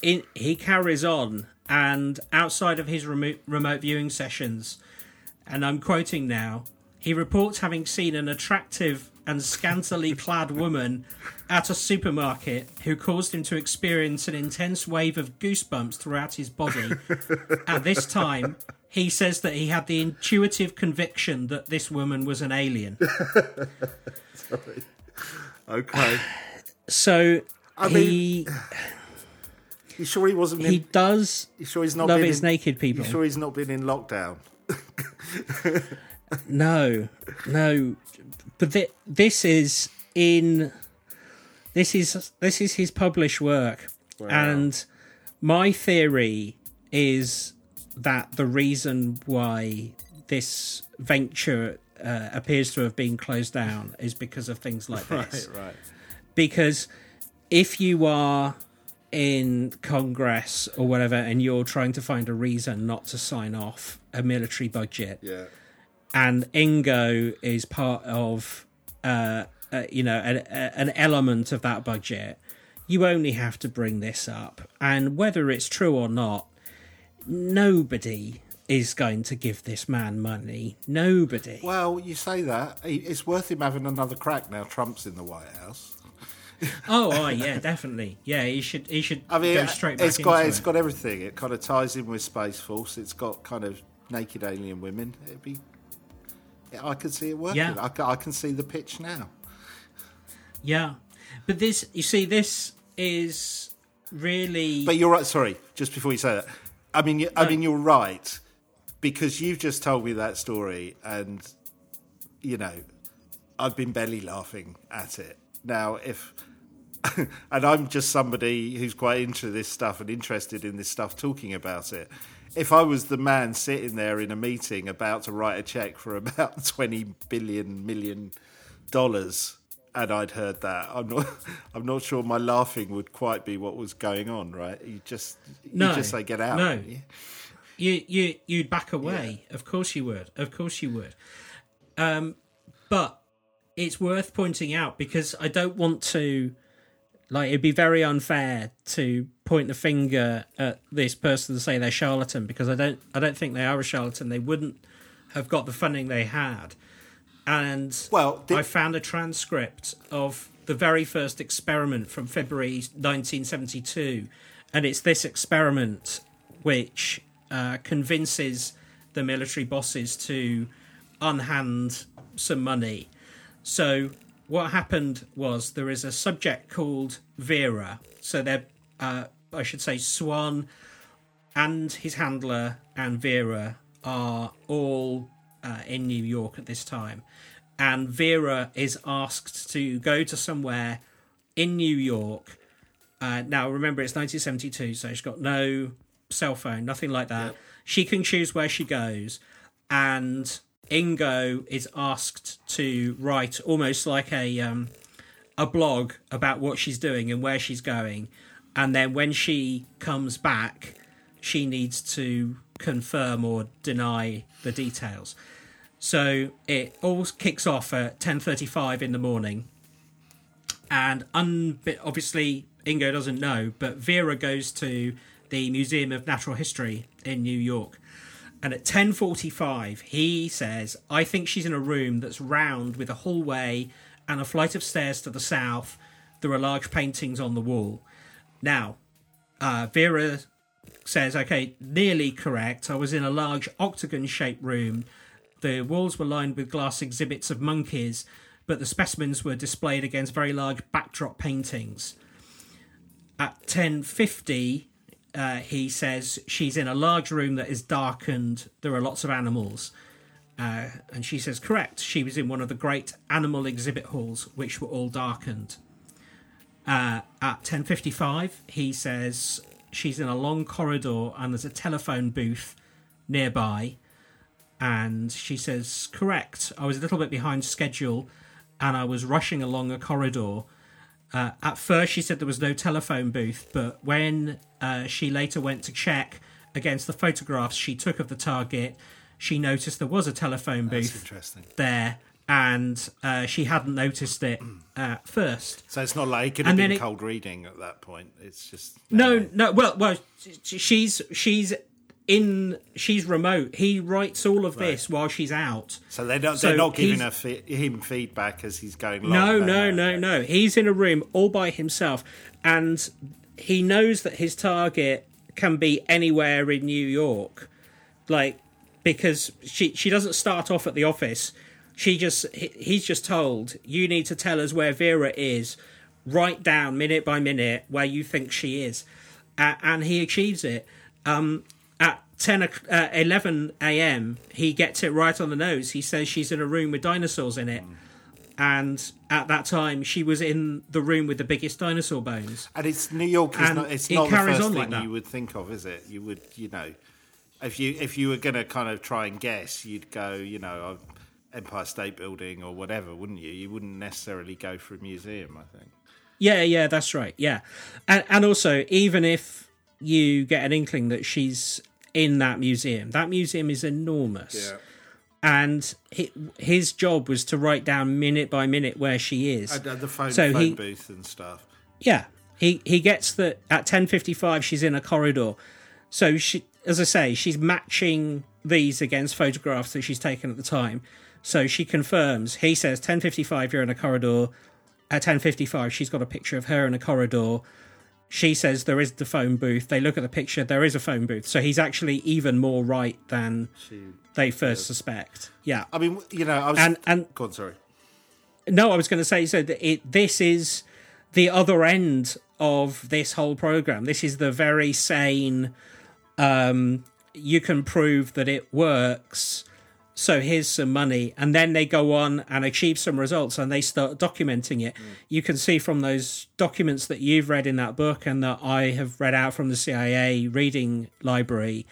in, he carries on, and outside of his remote, remote viewing sessions, and I'm quoting now, he reports having seen an attractive and scantily clad woman at a supermarket who caused him to experience an intense wave of goosebumps throughout his body. at this time, he says that he had the intuitive conviction that this woman was an alien. Okay. So I he you sure he wasn't? he in, does you sure he's not love his in, naked You people. sure he's not been in lockdown? No, no, but thi- this is in this is this is his published work, and my theory is that the reason why this venture uh, appears to have been closed down is because of things like this. Right. Right. Because if you are in Congress or whatever and you're trying to find a reason not to sign off a military budget, Yeah. and Ingo is part of, uh, uh, you know, an, a- an element of that budget, you only have to bring this up. And whether it's true or not, nobody is going to give this man money. Nobody. Well, you say that. It's worth him having another crack now Trump's in the White House. Oh, oh, yeah, definitely. Yeah, he should. He should I mean, go straight back it's got into it's it. got everything. It kind of ties in with Space Force. It's got kind of naked alien women. It'd be. I could see it working. Yeah. I, I can see the pitch now. Yeah, but this, you see, this is really. But you're right. Sorry, just before you say that, I mean, you, I mean, you're right because you've just told me that story, and you know, I've been belly laughing at it. Now, if and I'm just somebody who's quite into this stuff and interested in this stuff, talking about it. If I was the man sitting there in a meeting about to write a check for about twenty billion million dollars, and I'd heard that, I'm not, I'm not sure my laughing would quite be what was going on. Right? You just, No, you just say get out. no. you? you you you'd back away. Of course you would. Of course you would. Um, but it's worth pointing out because I don't want to. Like it'd be very unfair to point the finger at this person and say they're charlatan because I don't. I don't think they are a charlatan. They wouldn't have got the funding they had. And Well, the- I found a transcript of the very first experiment from February 1972, and it's this experiment which uh, convinces the military bosses to unhand some money. So what happened was there is a subject called Vera. So they're, uh, I should say, Swann and his handler and Vera are all uh, in New York at this time. And Vera is asked to go to somewhere in New York Uh, now, remember, it's 1972, so she's got no cell phone, nothing like that. She can choose where she goes, and Ingo is asked to write almost like a um, a blog about what she's doing and where she's going, and then when she comes back, she needs to confirm or deny the details. So it all kicks off at 10:35 in the morning, and un- obviously Ingo doesn't know, but Vera goes to the Museum of Natural History in New York. And at 10:45, he says, "I think she's in a room that's round with a hallway and a flight of stairs to the south. There are large paintings on the wall." Now, uh, Vera says, "Okay, nearly correct. I was in a large octagon-shaped room. The walls were lined with glass exhibits of monkeys, but the specimens were displayed against very large backdrop paintings." At 10:50, uh, he says she's in a large room that is darkened. There are lots of animals. Uh, and she says, correct. She was in one of the great animal exhibit halls, which were all darkened. Uh, at 10.55, he says she's in a long corridor and there's a telephone booth nearby. And she says, correct. I was a little bit behind schedule and I was rushing along a corridor. Uh, at first, she said there was no telephone booth, but when uh, she later went to check against the photographs she took of the target, she noticed there was a telephone booth there, and uh, she hadn't noticed it at first. So it's not like it could have And been it- cold reading at that point. It's just No, no. Well, well, she's she's in she's remote. He writes all of this while she's out. So they're not So they're not giving fe- him feedback as he's going along. No, no, not- no, no. He's in a room all by himself, and he knows that his target can be anywhere in New York, like because she she doesn't start off at the office. She just he, he's just told you need to tell us where Vera is. Write down minute by minute where you think she is, uh, and he achieves it. Um, at 10 uh, 11 a.m., he gets it right on the nose. He says she's in a room with dinosaurs in it. And at that time, she was in the room with the biggest dinosaur bones. And it's New York is And not it's it not the first thing like you would think of, is it? You would, you know, if you if you were going to kind of try and guess, you'd go, you know, uh, Empire State Building or whatever, wouldn't you? You wouldn't necessarily go for a museum, I think. Yeah, yeah, that's right. Yeah. And, and also, even if you get an inkling that she's in that museum, that museum is enormous. And hi his job was to write down minute by minute where she is. And, the phone, So phone he- booth and stuff. Yeah, he he gets that at ten fifty five. She's in a corridor, so she, as I say, she's matching these against photographs that she's taken at the time. So she confirms. He says ten fifty five. You're in a corridor. At ten fifty five, she's got a picture of her in a corridor. She says there is the phone booth. They look at the picture. There is a phone booth. So he's actually even more right than they first suspect. Yeah. I mean, you know, I was. And and go on, sorry. no, I was going to say so. That it this is the other end of this whole program. This is the very sane. Um, you can prove that it works. So here's some money, and then they go on and achieve some results, and they start documenting it. You can see from those documents that you've read in that book, and that I have read out from the CIA reading library,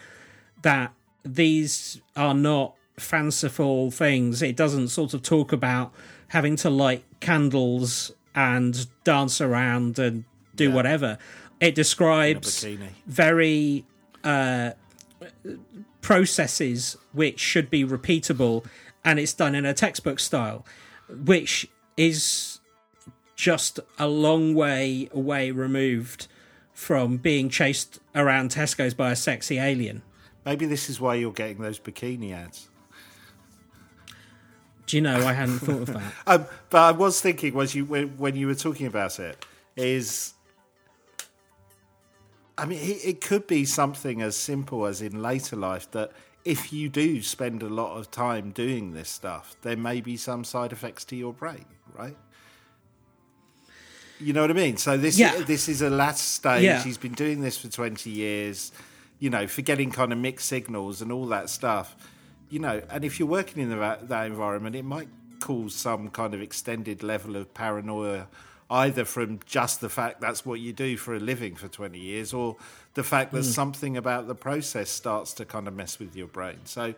that these are not fanciful things. It doesn't sort of talk about having to light candles and dance around and do whatever. It describes very uh, processes which should be repeatable, and it's done in a textbook style, which is just a long way away removed from being chased around Tesco's by a sexy alien. Maybe this is why you're getting those bikini ads. Do you know? I hadn't thought of that. Um, but I was thinking, was you when, when you were talking about it, is I mean, it, could be something as simple as in later life that if you do spend a lot of time doing this stuff, there may be some side effects to your brain, right? You know what I mean? So this Yeah. this is a last stage. Yeah. He's been doing this for twenty years. You know, for getting kind of mixed signals and all that stuff. You know, and if you're working in that, that environment, it might cause some kind of extended level of paranoia either from just the fact that's what you do for a living for 20 years or the fact that hmm. something about the process starts to kind of mess with your brain. So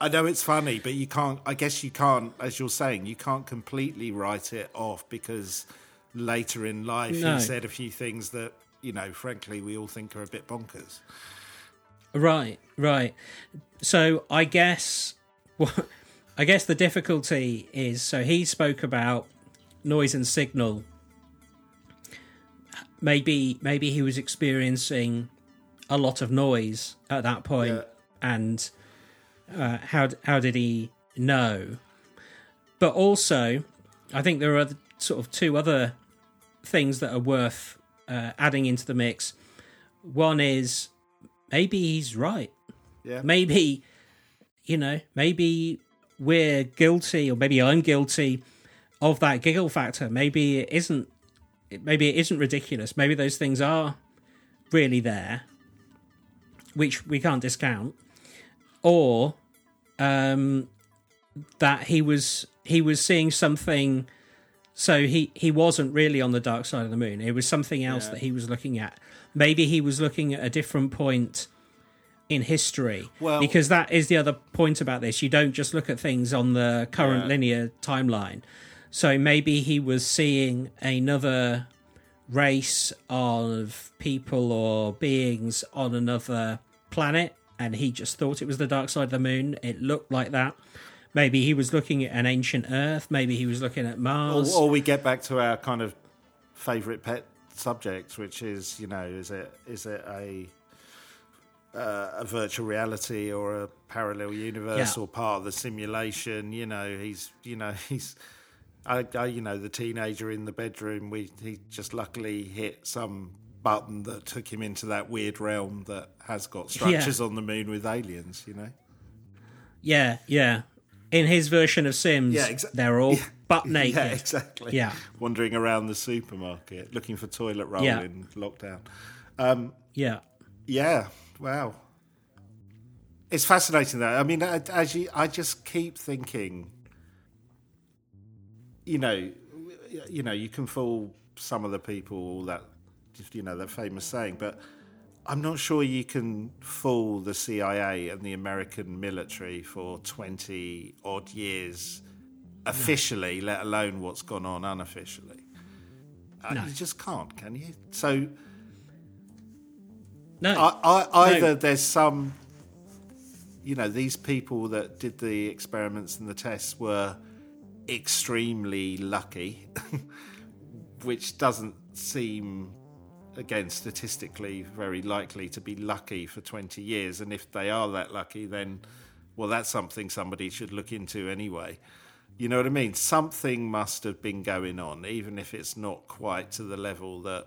I know it's funny, but you can't, I guess you can't, as you're saying, you can't completely write it off because later in life No. he said a few things that, you know, frankly, we all think are a bit bonkers. Right, right. So I guess what I guess the difficulty is so he spoke about noise and signal. Maybe maybe he was experiencing a lot of noise at that point, Yeah. and uh, how how did he know? But also, I think there are other, sort of two other things that are worth uh, adding into the mix. One is maybe he's right. Yeah. Maybe, you know, maybe we're guilty, or maybe I'm guilty of that giggle factor. Maybe it isn't. Maybe it isn't ridiculous. Maybe those things are really there, which we can't discount. Or um, that he was he was seeing something. So he he wasn't really on the dark side of the moon. It was something else Yeah. that he was looking at. Maybe he was looking at a different point in history. Well- because that is the other point about this. You don't just look at things on the current Yeah. linear timeline. So maybe he was seeing another race of people or beings on another planet and he just thought it was the dark side of the moon. It looked like that. Maybe he was looking at an ancient Earth. Maybe he was looking at Or, Mars. or we get back to our kind of favourite pet subject, which is, you know, is it is it a uh, a virtual reality or a parallel universe Yeah. or part of the simulation? You know, he's you know he's. I, I, you know, the teenager in the bedroom. We he just luckily hit some button that took him into that weird realm that has got structures on the moon with aliens. You know, yeah, yeah. In his version of Sims, Yeah, exa- they're all butt naked. yeah, exactly. Yeah. wandering around the supermarket looking for toilet roll Yeah. in lockdown. Um, yeah. Yeah, wow. It's fascinating though. I mean, as you, I just keep thinking, you know, you know, you can fool some of the people, all that, you know, that famous saying, but I'm not sure you can fool the CIA and the American military for 20 odd years officially, let alone what's gone on unofficially. Uh, No. You just can't, can you? So No. I, I, either No. there's some, you know, these people that did the experiments and the tests were extremely lucky, which doesn't seem, again, statistically very likely to be lucky for 20 years. And if they are that lucky, then, well, that's something somebody should look into anyway. You know what I mean? Something must have been going on, even if it's not quite to the level that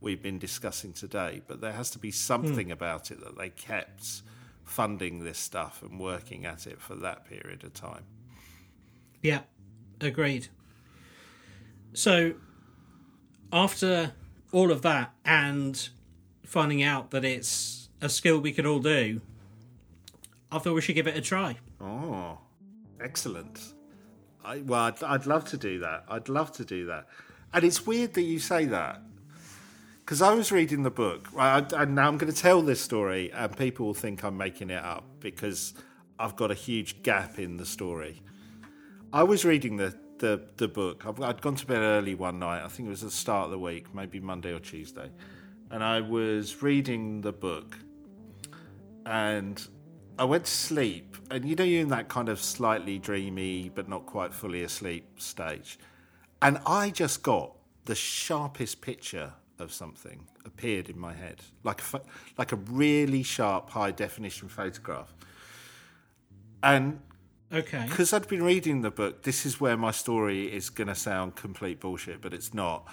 we've been discussing today. But there has to be something hmm. about it that they kept funding this stuff and working at it for that period of time. Yeah, agreed. So, after all of that and finding out that it's a skill we could all do, I thought we should give it a try. Oh, excellent. I, well, I'd, I'd love to do that. I'd love to do that. And it's weird that you say that because I was reading the book, right? And now I'm going to tell this story, and people will think I'm making it up because I've got a huge gap in the story. I was reading the the, the book. I'd gone to bed early one night. I think it was the start of the week, maybe Monday or Tuesday, and I was reading the book, and I went to sleep, and you know you're in that kind of slightly dreamy but not quite fully asleep stage, and I just got the sharpest picture of something appeared in my head, like a like a really sharp high definition photograph, and Okay. because I'd been reading the book, this is where my story is going to sound complete bullshit, but it's not.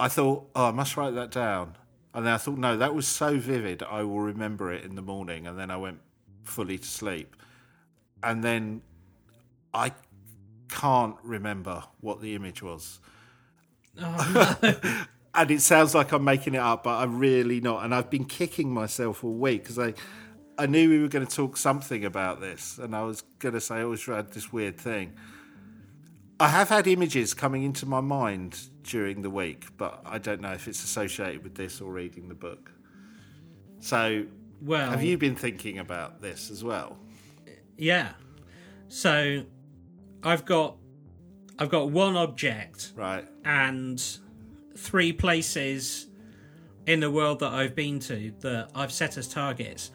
I thought, oh, I must write that down. And then I thought, no, that was so vivid, I will remember it in the morning. And then I went fully to sleep. And then I can't remember what the image was. Oh, and it sounds like I'm making it up, but I'm really not. And I've been kicking myself all week because I, I knew we were going to talk something about this, and I was going to say I always read this weird thing. I have had images coming into my mind during the week, but I don't know if it's associated with this or reading the book. So, Well, have you been thinking about this as well? Yeah. So, I've got I've got one object Right. and three places in the world that I've been to that I've set as targets.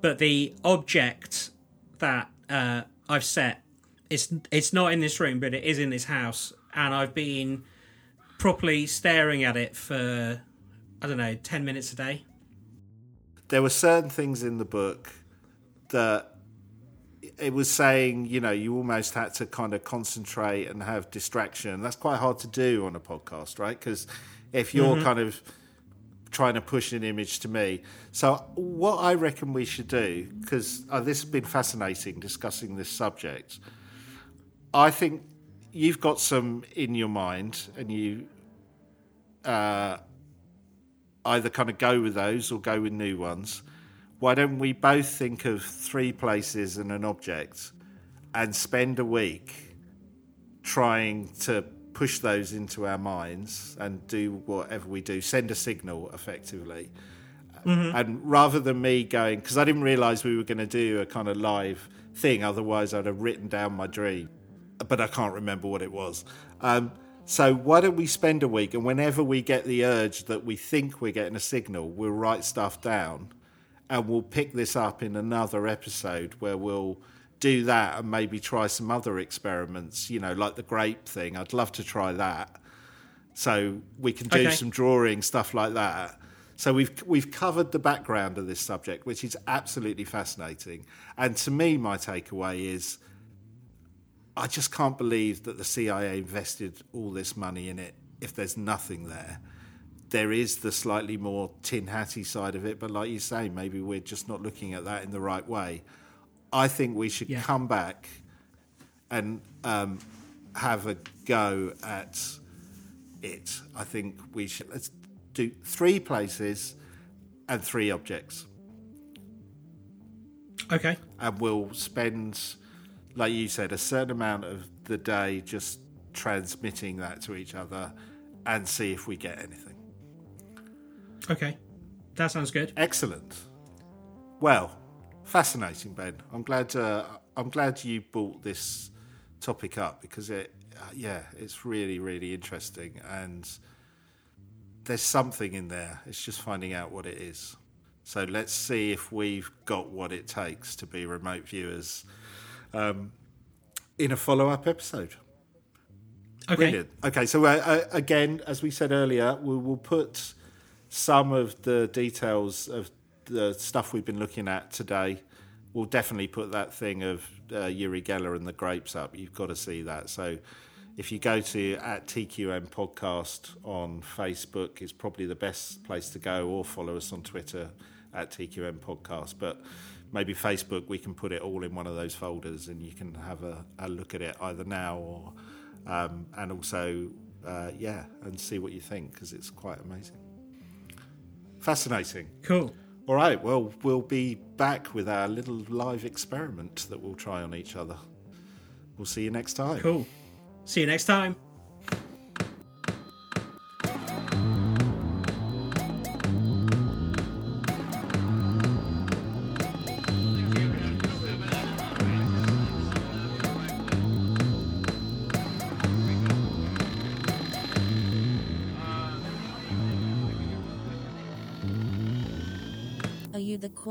But the object that uh, I've set it's it's not in this room, but it is in this house, and I've been properly staring at it for I don't know ten minutes a day. there were certain things in the book that it was saying, you know, you almost had to kind of concentrate and have distraction. That's quite hard to do on a podcast, right? Because if you're kind of trying to push an image to me. So, what I reckon we should do, because uh, this has been fascinating discussing this subject, I think you've got some in your mind and you uh, either kind of go with those or go with new ones. Why don't we both think of three places and an object and spend a week trying to push those into our minds and do whatever we do, send a signal effectively. And rather than me going, because I didn't realize we were going to do a kind of live thing, otherwise I'd have written down my dream, but I can't remember what it was. Um, so why don't we spend a week and whenever we get the urge that we think we're getting a signal, we'll write stuff down and we'll pick this up in another episode where we'll do that and maybe try some other experiments, you know, like the grape thing. I'd love to try that. So we can do Okay. some drawing stuff like that. So we've we've covered the background of this subject, which is absolutely fascinating. And to me, my takeaway is I just can't believe that the CIA invested all this money in it if there's nothing there. There is the slightly more tin hatty side of it, but like you say, maybe we're just not looking at that in the right way. I think we should Yeah. come back and um, have a go at it. I think we should let's do three places and three objects Okay. and we'll spend, like you said, a certain amount of the day just transmitting that to each other and see if we get anything. Okay. That sounds good. Excellent. Well, fascinating, Ben. I'm glad. Uh, I'm glad you brought this topic up because it, uh, yeah, it's really, really interesting, and there's something in there. It's just finding out what it is. So let's see if we've got what it takes to be remote viewers um, in a follow-up episode. Okay. Brilliant. Okay, so uh, uh, again, as we said earlier, we will put some of the details of the stuff we've been looking at today. We'll definitely put that thing of uh, Uri Geller and the grapes up. You've got to see that. So if you go to at TQM Podcast on Facebook, it's probably the best place to go, or follow us on Twitter at TQM Podcast. But maybe Facebook, we can put it all in one of those folders, and you can have a, a look at it either now or um, and also uh, yeah, and see what you think because it's quite amazing. Fascinating. Cool. All right, well, we'll be back with our little live experiment that we'll try on each other. We'll see you next time. Cool. See you next time.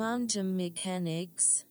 Quantum mechanics?